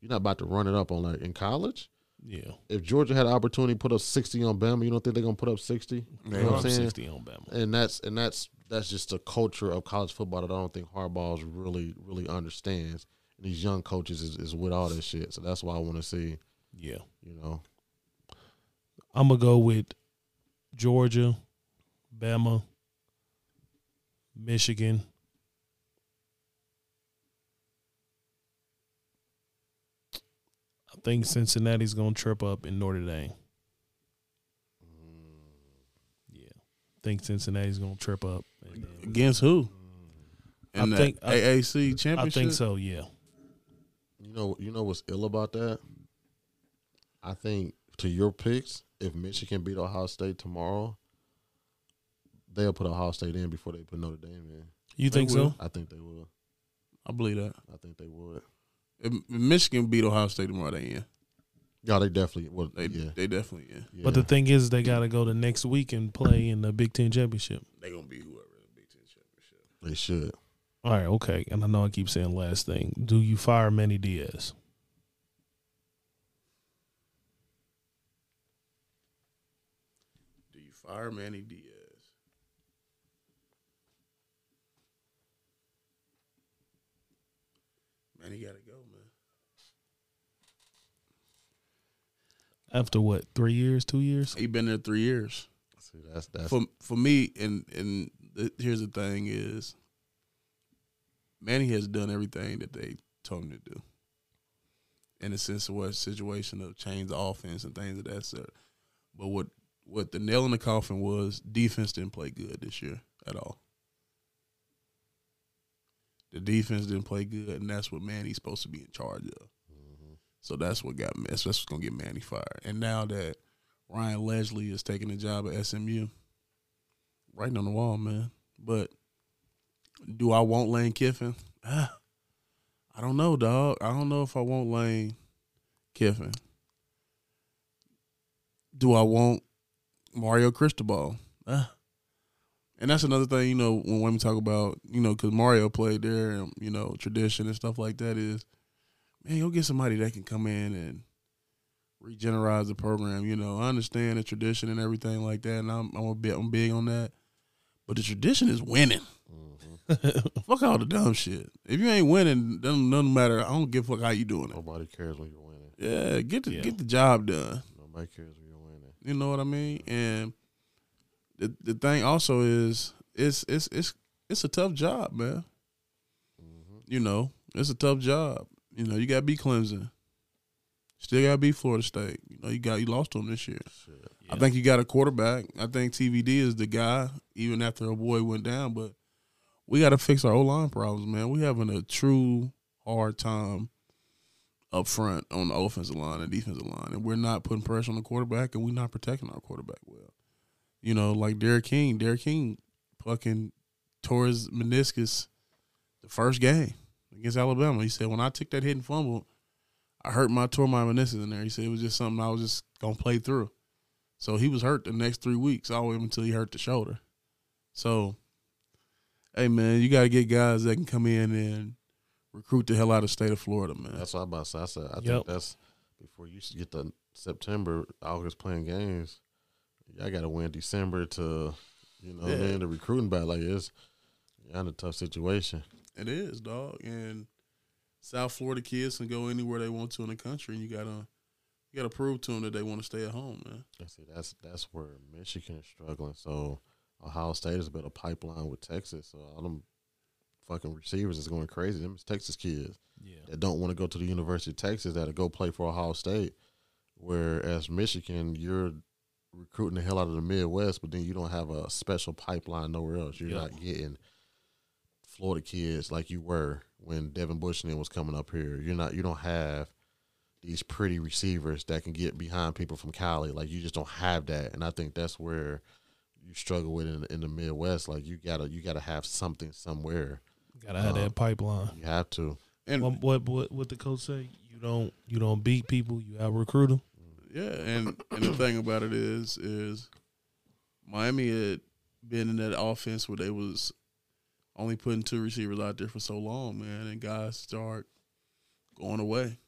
You're not about to run it up on like in college. Yeah. If Georgia had an opportunity to put up 60 on Bama, you don't think they're gonna put up 60? You know what I'm saying? 60 on Bama. And that's and that's that's just a culture of college football that I don't think Harbaugh's really really understands. And these young coaches is, is with all this shit. So that's why I want to see, Yeah. you know, I'm gonna go with Georgia, Bama, Michigan. I think Cincinnati's gonna trip up in Notre Dame. Yeah, I think Cincinnati's gonna trip up. Against who? I In the think- AAC I championship. I think so. Yeah, You know, you know what's ill about that? I think to your picks, if Michigan beat Ohio State tomorrow, they'll put Ohio State in before they put Notre Dame in. you They think will. so? I think they will. I believe that. I think they would. If if Michigan beat Ohio State tomorrow, they in. Yeah, they definitely would. They yeah, they definitely in. yeah. But the thing is, they got to go the next week and play in the Big Ten championship. They gonna be whoever in the Big Ten championship. they should. All right, okay. And I know I keep saying last thing. Do you fire Manny Diaz? Do you fire Manny Diaz? Man, he gotta go, man. After what? Three years? Two years? He been there three years. See, that's that's For for me, and and the, here's the thing is, Manny has done everything that they told him to do. In a sense of what situation of change the offense and things of that sort. But what what the nail in the coffin was defense didn't play good this year at all. The defense didn't play good, and that's what Manny's supposed to be in charge of. So that's what got me. that's what's gonna get Manny fired. And now that Rhett Lashlee is taking the job at SMU, writing on the wall, man. But do I want Lane Kiffin? Ah, I don't know, dog. I don't know if I want Lane Kiffin. Do I want Mario Cristobal? Ah. And that's another thing, you know, when women talk about, you know, because Mario played there and, you know, tradition and stuff like that is, man, go get somebody that can come in and regenerate the program. You know, I understand the tradition and everything like that, and I'm I'm a bit I'm big on that. But the tradition is winning. Mm-hmm. fuck all the dumb shit. If you ain't winning, doesn't doesn't matter. I don't give a fuck how you doing it. nobody cares when you're winning. Yeah, get the Yeah. get the job done. Nobody cares when you're winning. You know what I mean? And the the thing also is it's it's it's it's a tough job, man. Mm-hmm. You know, it's a tough job. You know, you gotta be Clemson. Still gotta be Florida State. You know, you got you lost to them this year. Shit. I think you got a quarterback. I think TVD is the guy, even after a boy went down. But we got to fix our O line problems, man. We having a true hard time up front on the offensive line and defensive line, and we're not putting pressure on the quarterback, and we're not protecting our quarterback well. You know, like D'Eriq King. D'Eriq King fucking tore his meniscus the first game against Alabama. He said when I took that hit and fumbled, I hurt my tore my meniscus in there. He said it was just something I was just gonna play through. So he was hurt the next three weeks, all the way until he hurt the shoulder. So, hey man, you got to get guys that can come in and recruit the hell out of the state of Florida, man. That's what I'm about to say. I said I Yep. think that's before you should get to September, August playing games. I got to win December to, you know, what I Yeah. mean, the recruiting battle. Like it's you're in a tough situation. It is, dog. And South Florida kids can go anywhere they want to in the country, and you gotta you gotta prove to them that they want to stay at home, man. I see that's that's where Michigan is struggling. So Ohio State has built a pipeline with Texas. So all them fucking receivers is going crazy. Them is Texas kids Yeah. that don't want to go to the University of Texas that go play for Ohio State. Whereas Michigan, you're recruiting the hell out of the Midwest, but then you don't have a special pipeline nowhere else. You're Yep. not getting Florida kids like you were when Devin Bushman was coming up here. You're not. You don't have these pretty receivers that can get behind people from Cali. Like you just don't have that, and I think that's where you struggle with in, in the Midwest. Like you gotta you gotta have something somewhere. Gotta have Uh, that pipeline. You have to. And What, what what what the coach say? You don't you don't beat people. You out recruit them. Yeah, and and the thing about it is, is Miami had been in that offense where they was only putting two receivers out there for so long, man, and guys start going away.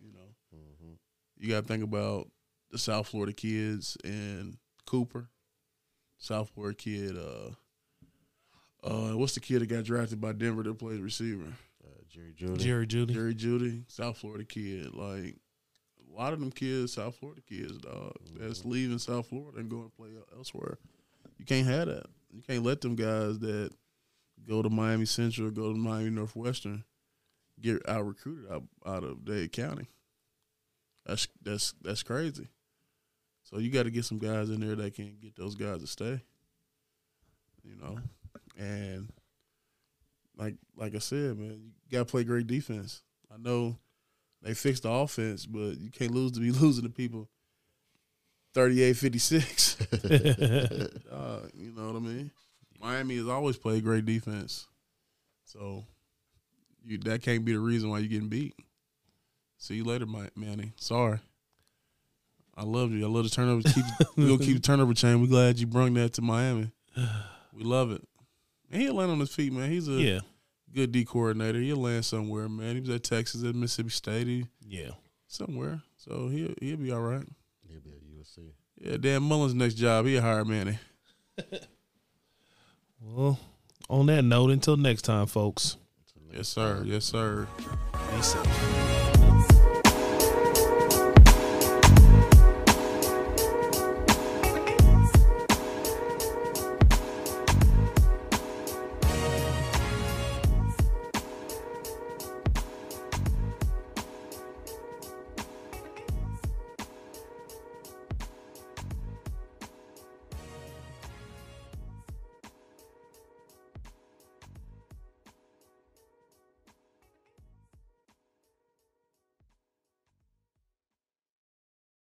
You know, Mhm. you got to think about the South Florida kids and Cooper, South Florida kid. Uh, uh, what's the kid that got drafted by Denver that plays receiver? Uh, Jerry Jeudy. Jerry Jeudy. Jerry Jeudy, South Florida kid. Like a lot of them kids, South Florida kids, dog, that's mm-hmm. leaving South Florida and going to play elsewhere. You can't have that. You can't let them guys that go to Miami Central, go to Miami Northwestern, get out recruited out, out of Dade County. That's that's that's crazy. So you got to get some guys in there that can get those guys to stay. You know, and like like I said, man, you got to play great defense. I know they fixed the offense, but you can't lose to be losing to people 38-56. uh, you know what I mean? Miami has always played great defense. So you that can't be the reason why you're getting beat. See you later, Mi- Manny. Sorry. I love you. I love the turnover. Keep, we gonna keep the turnover chain. We glad you brought that to Miami. We love it. And he'll land on his feet, man. He's a yeah. Good D coordinator. He'll land somewhere, man. He was at Texas, at Mississippi State, he, Yeah. somewhere. So he'll he'll be all right. He'll be at USC. Yeah, Dan Mullen's next job, he'll hire Manny. Well, on that note, until next time, folks. Until Yes, sir. Yes, sir. Be safe.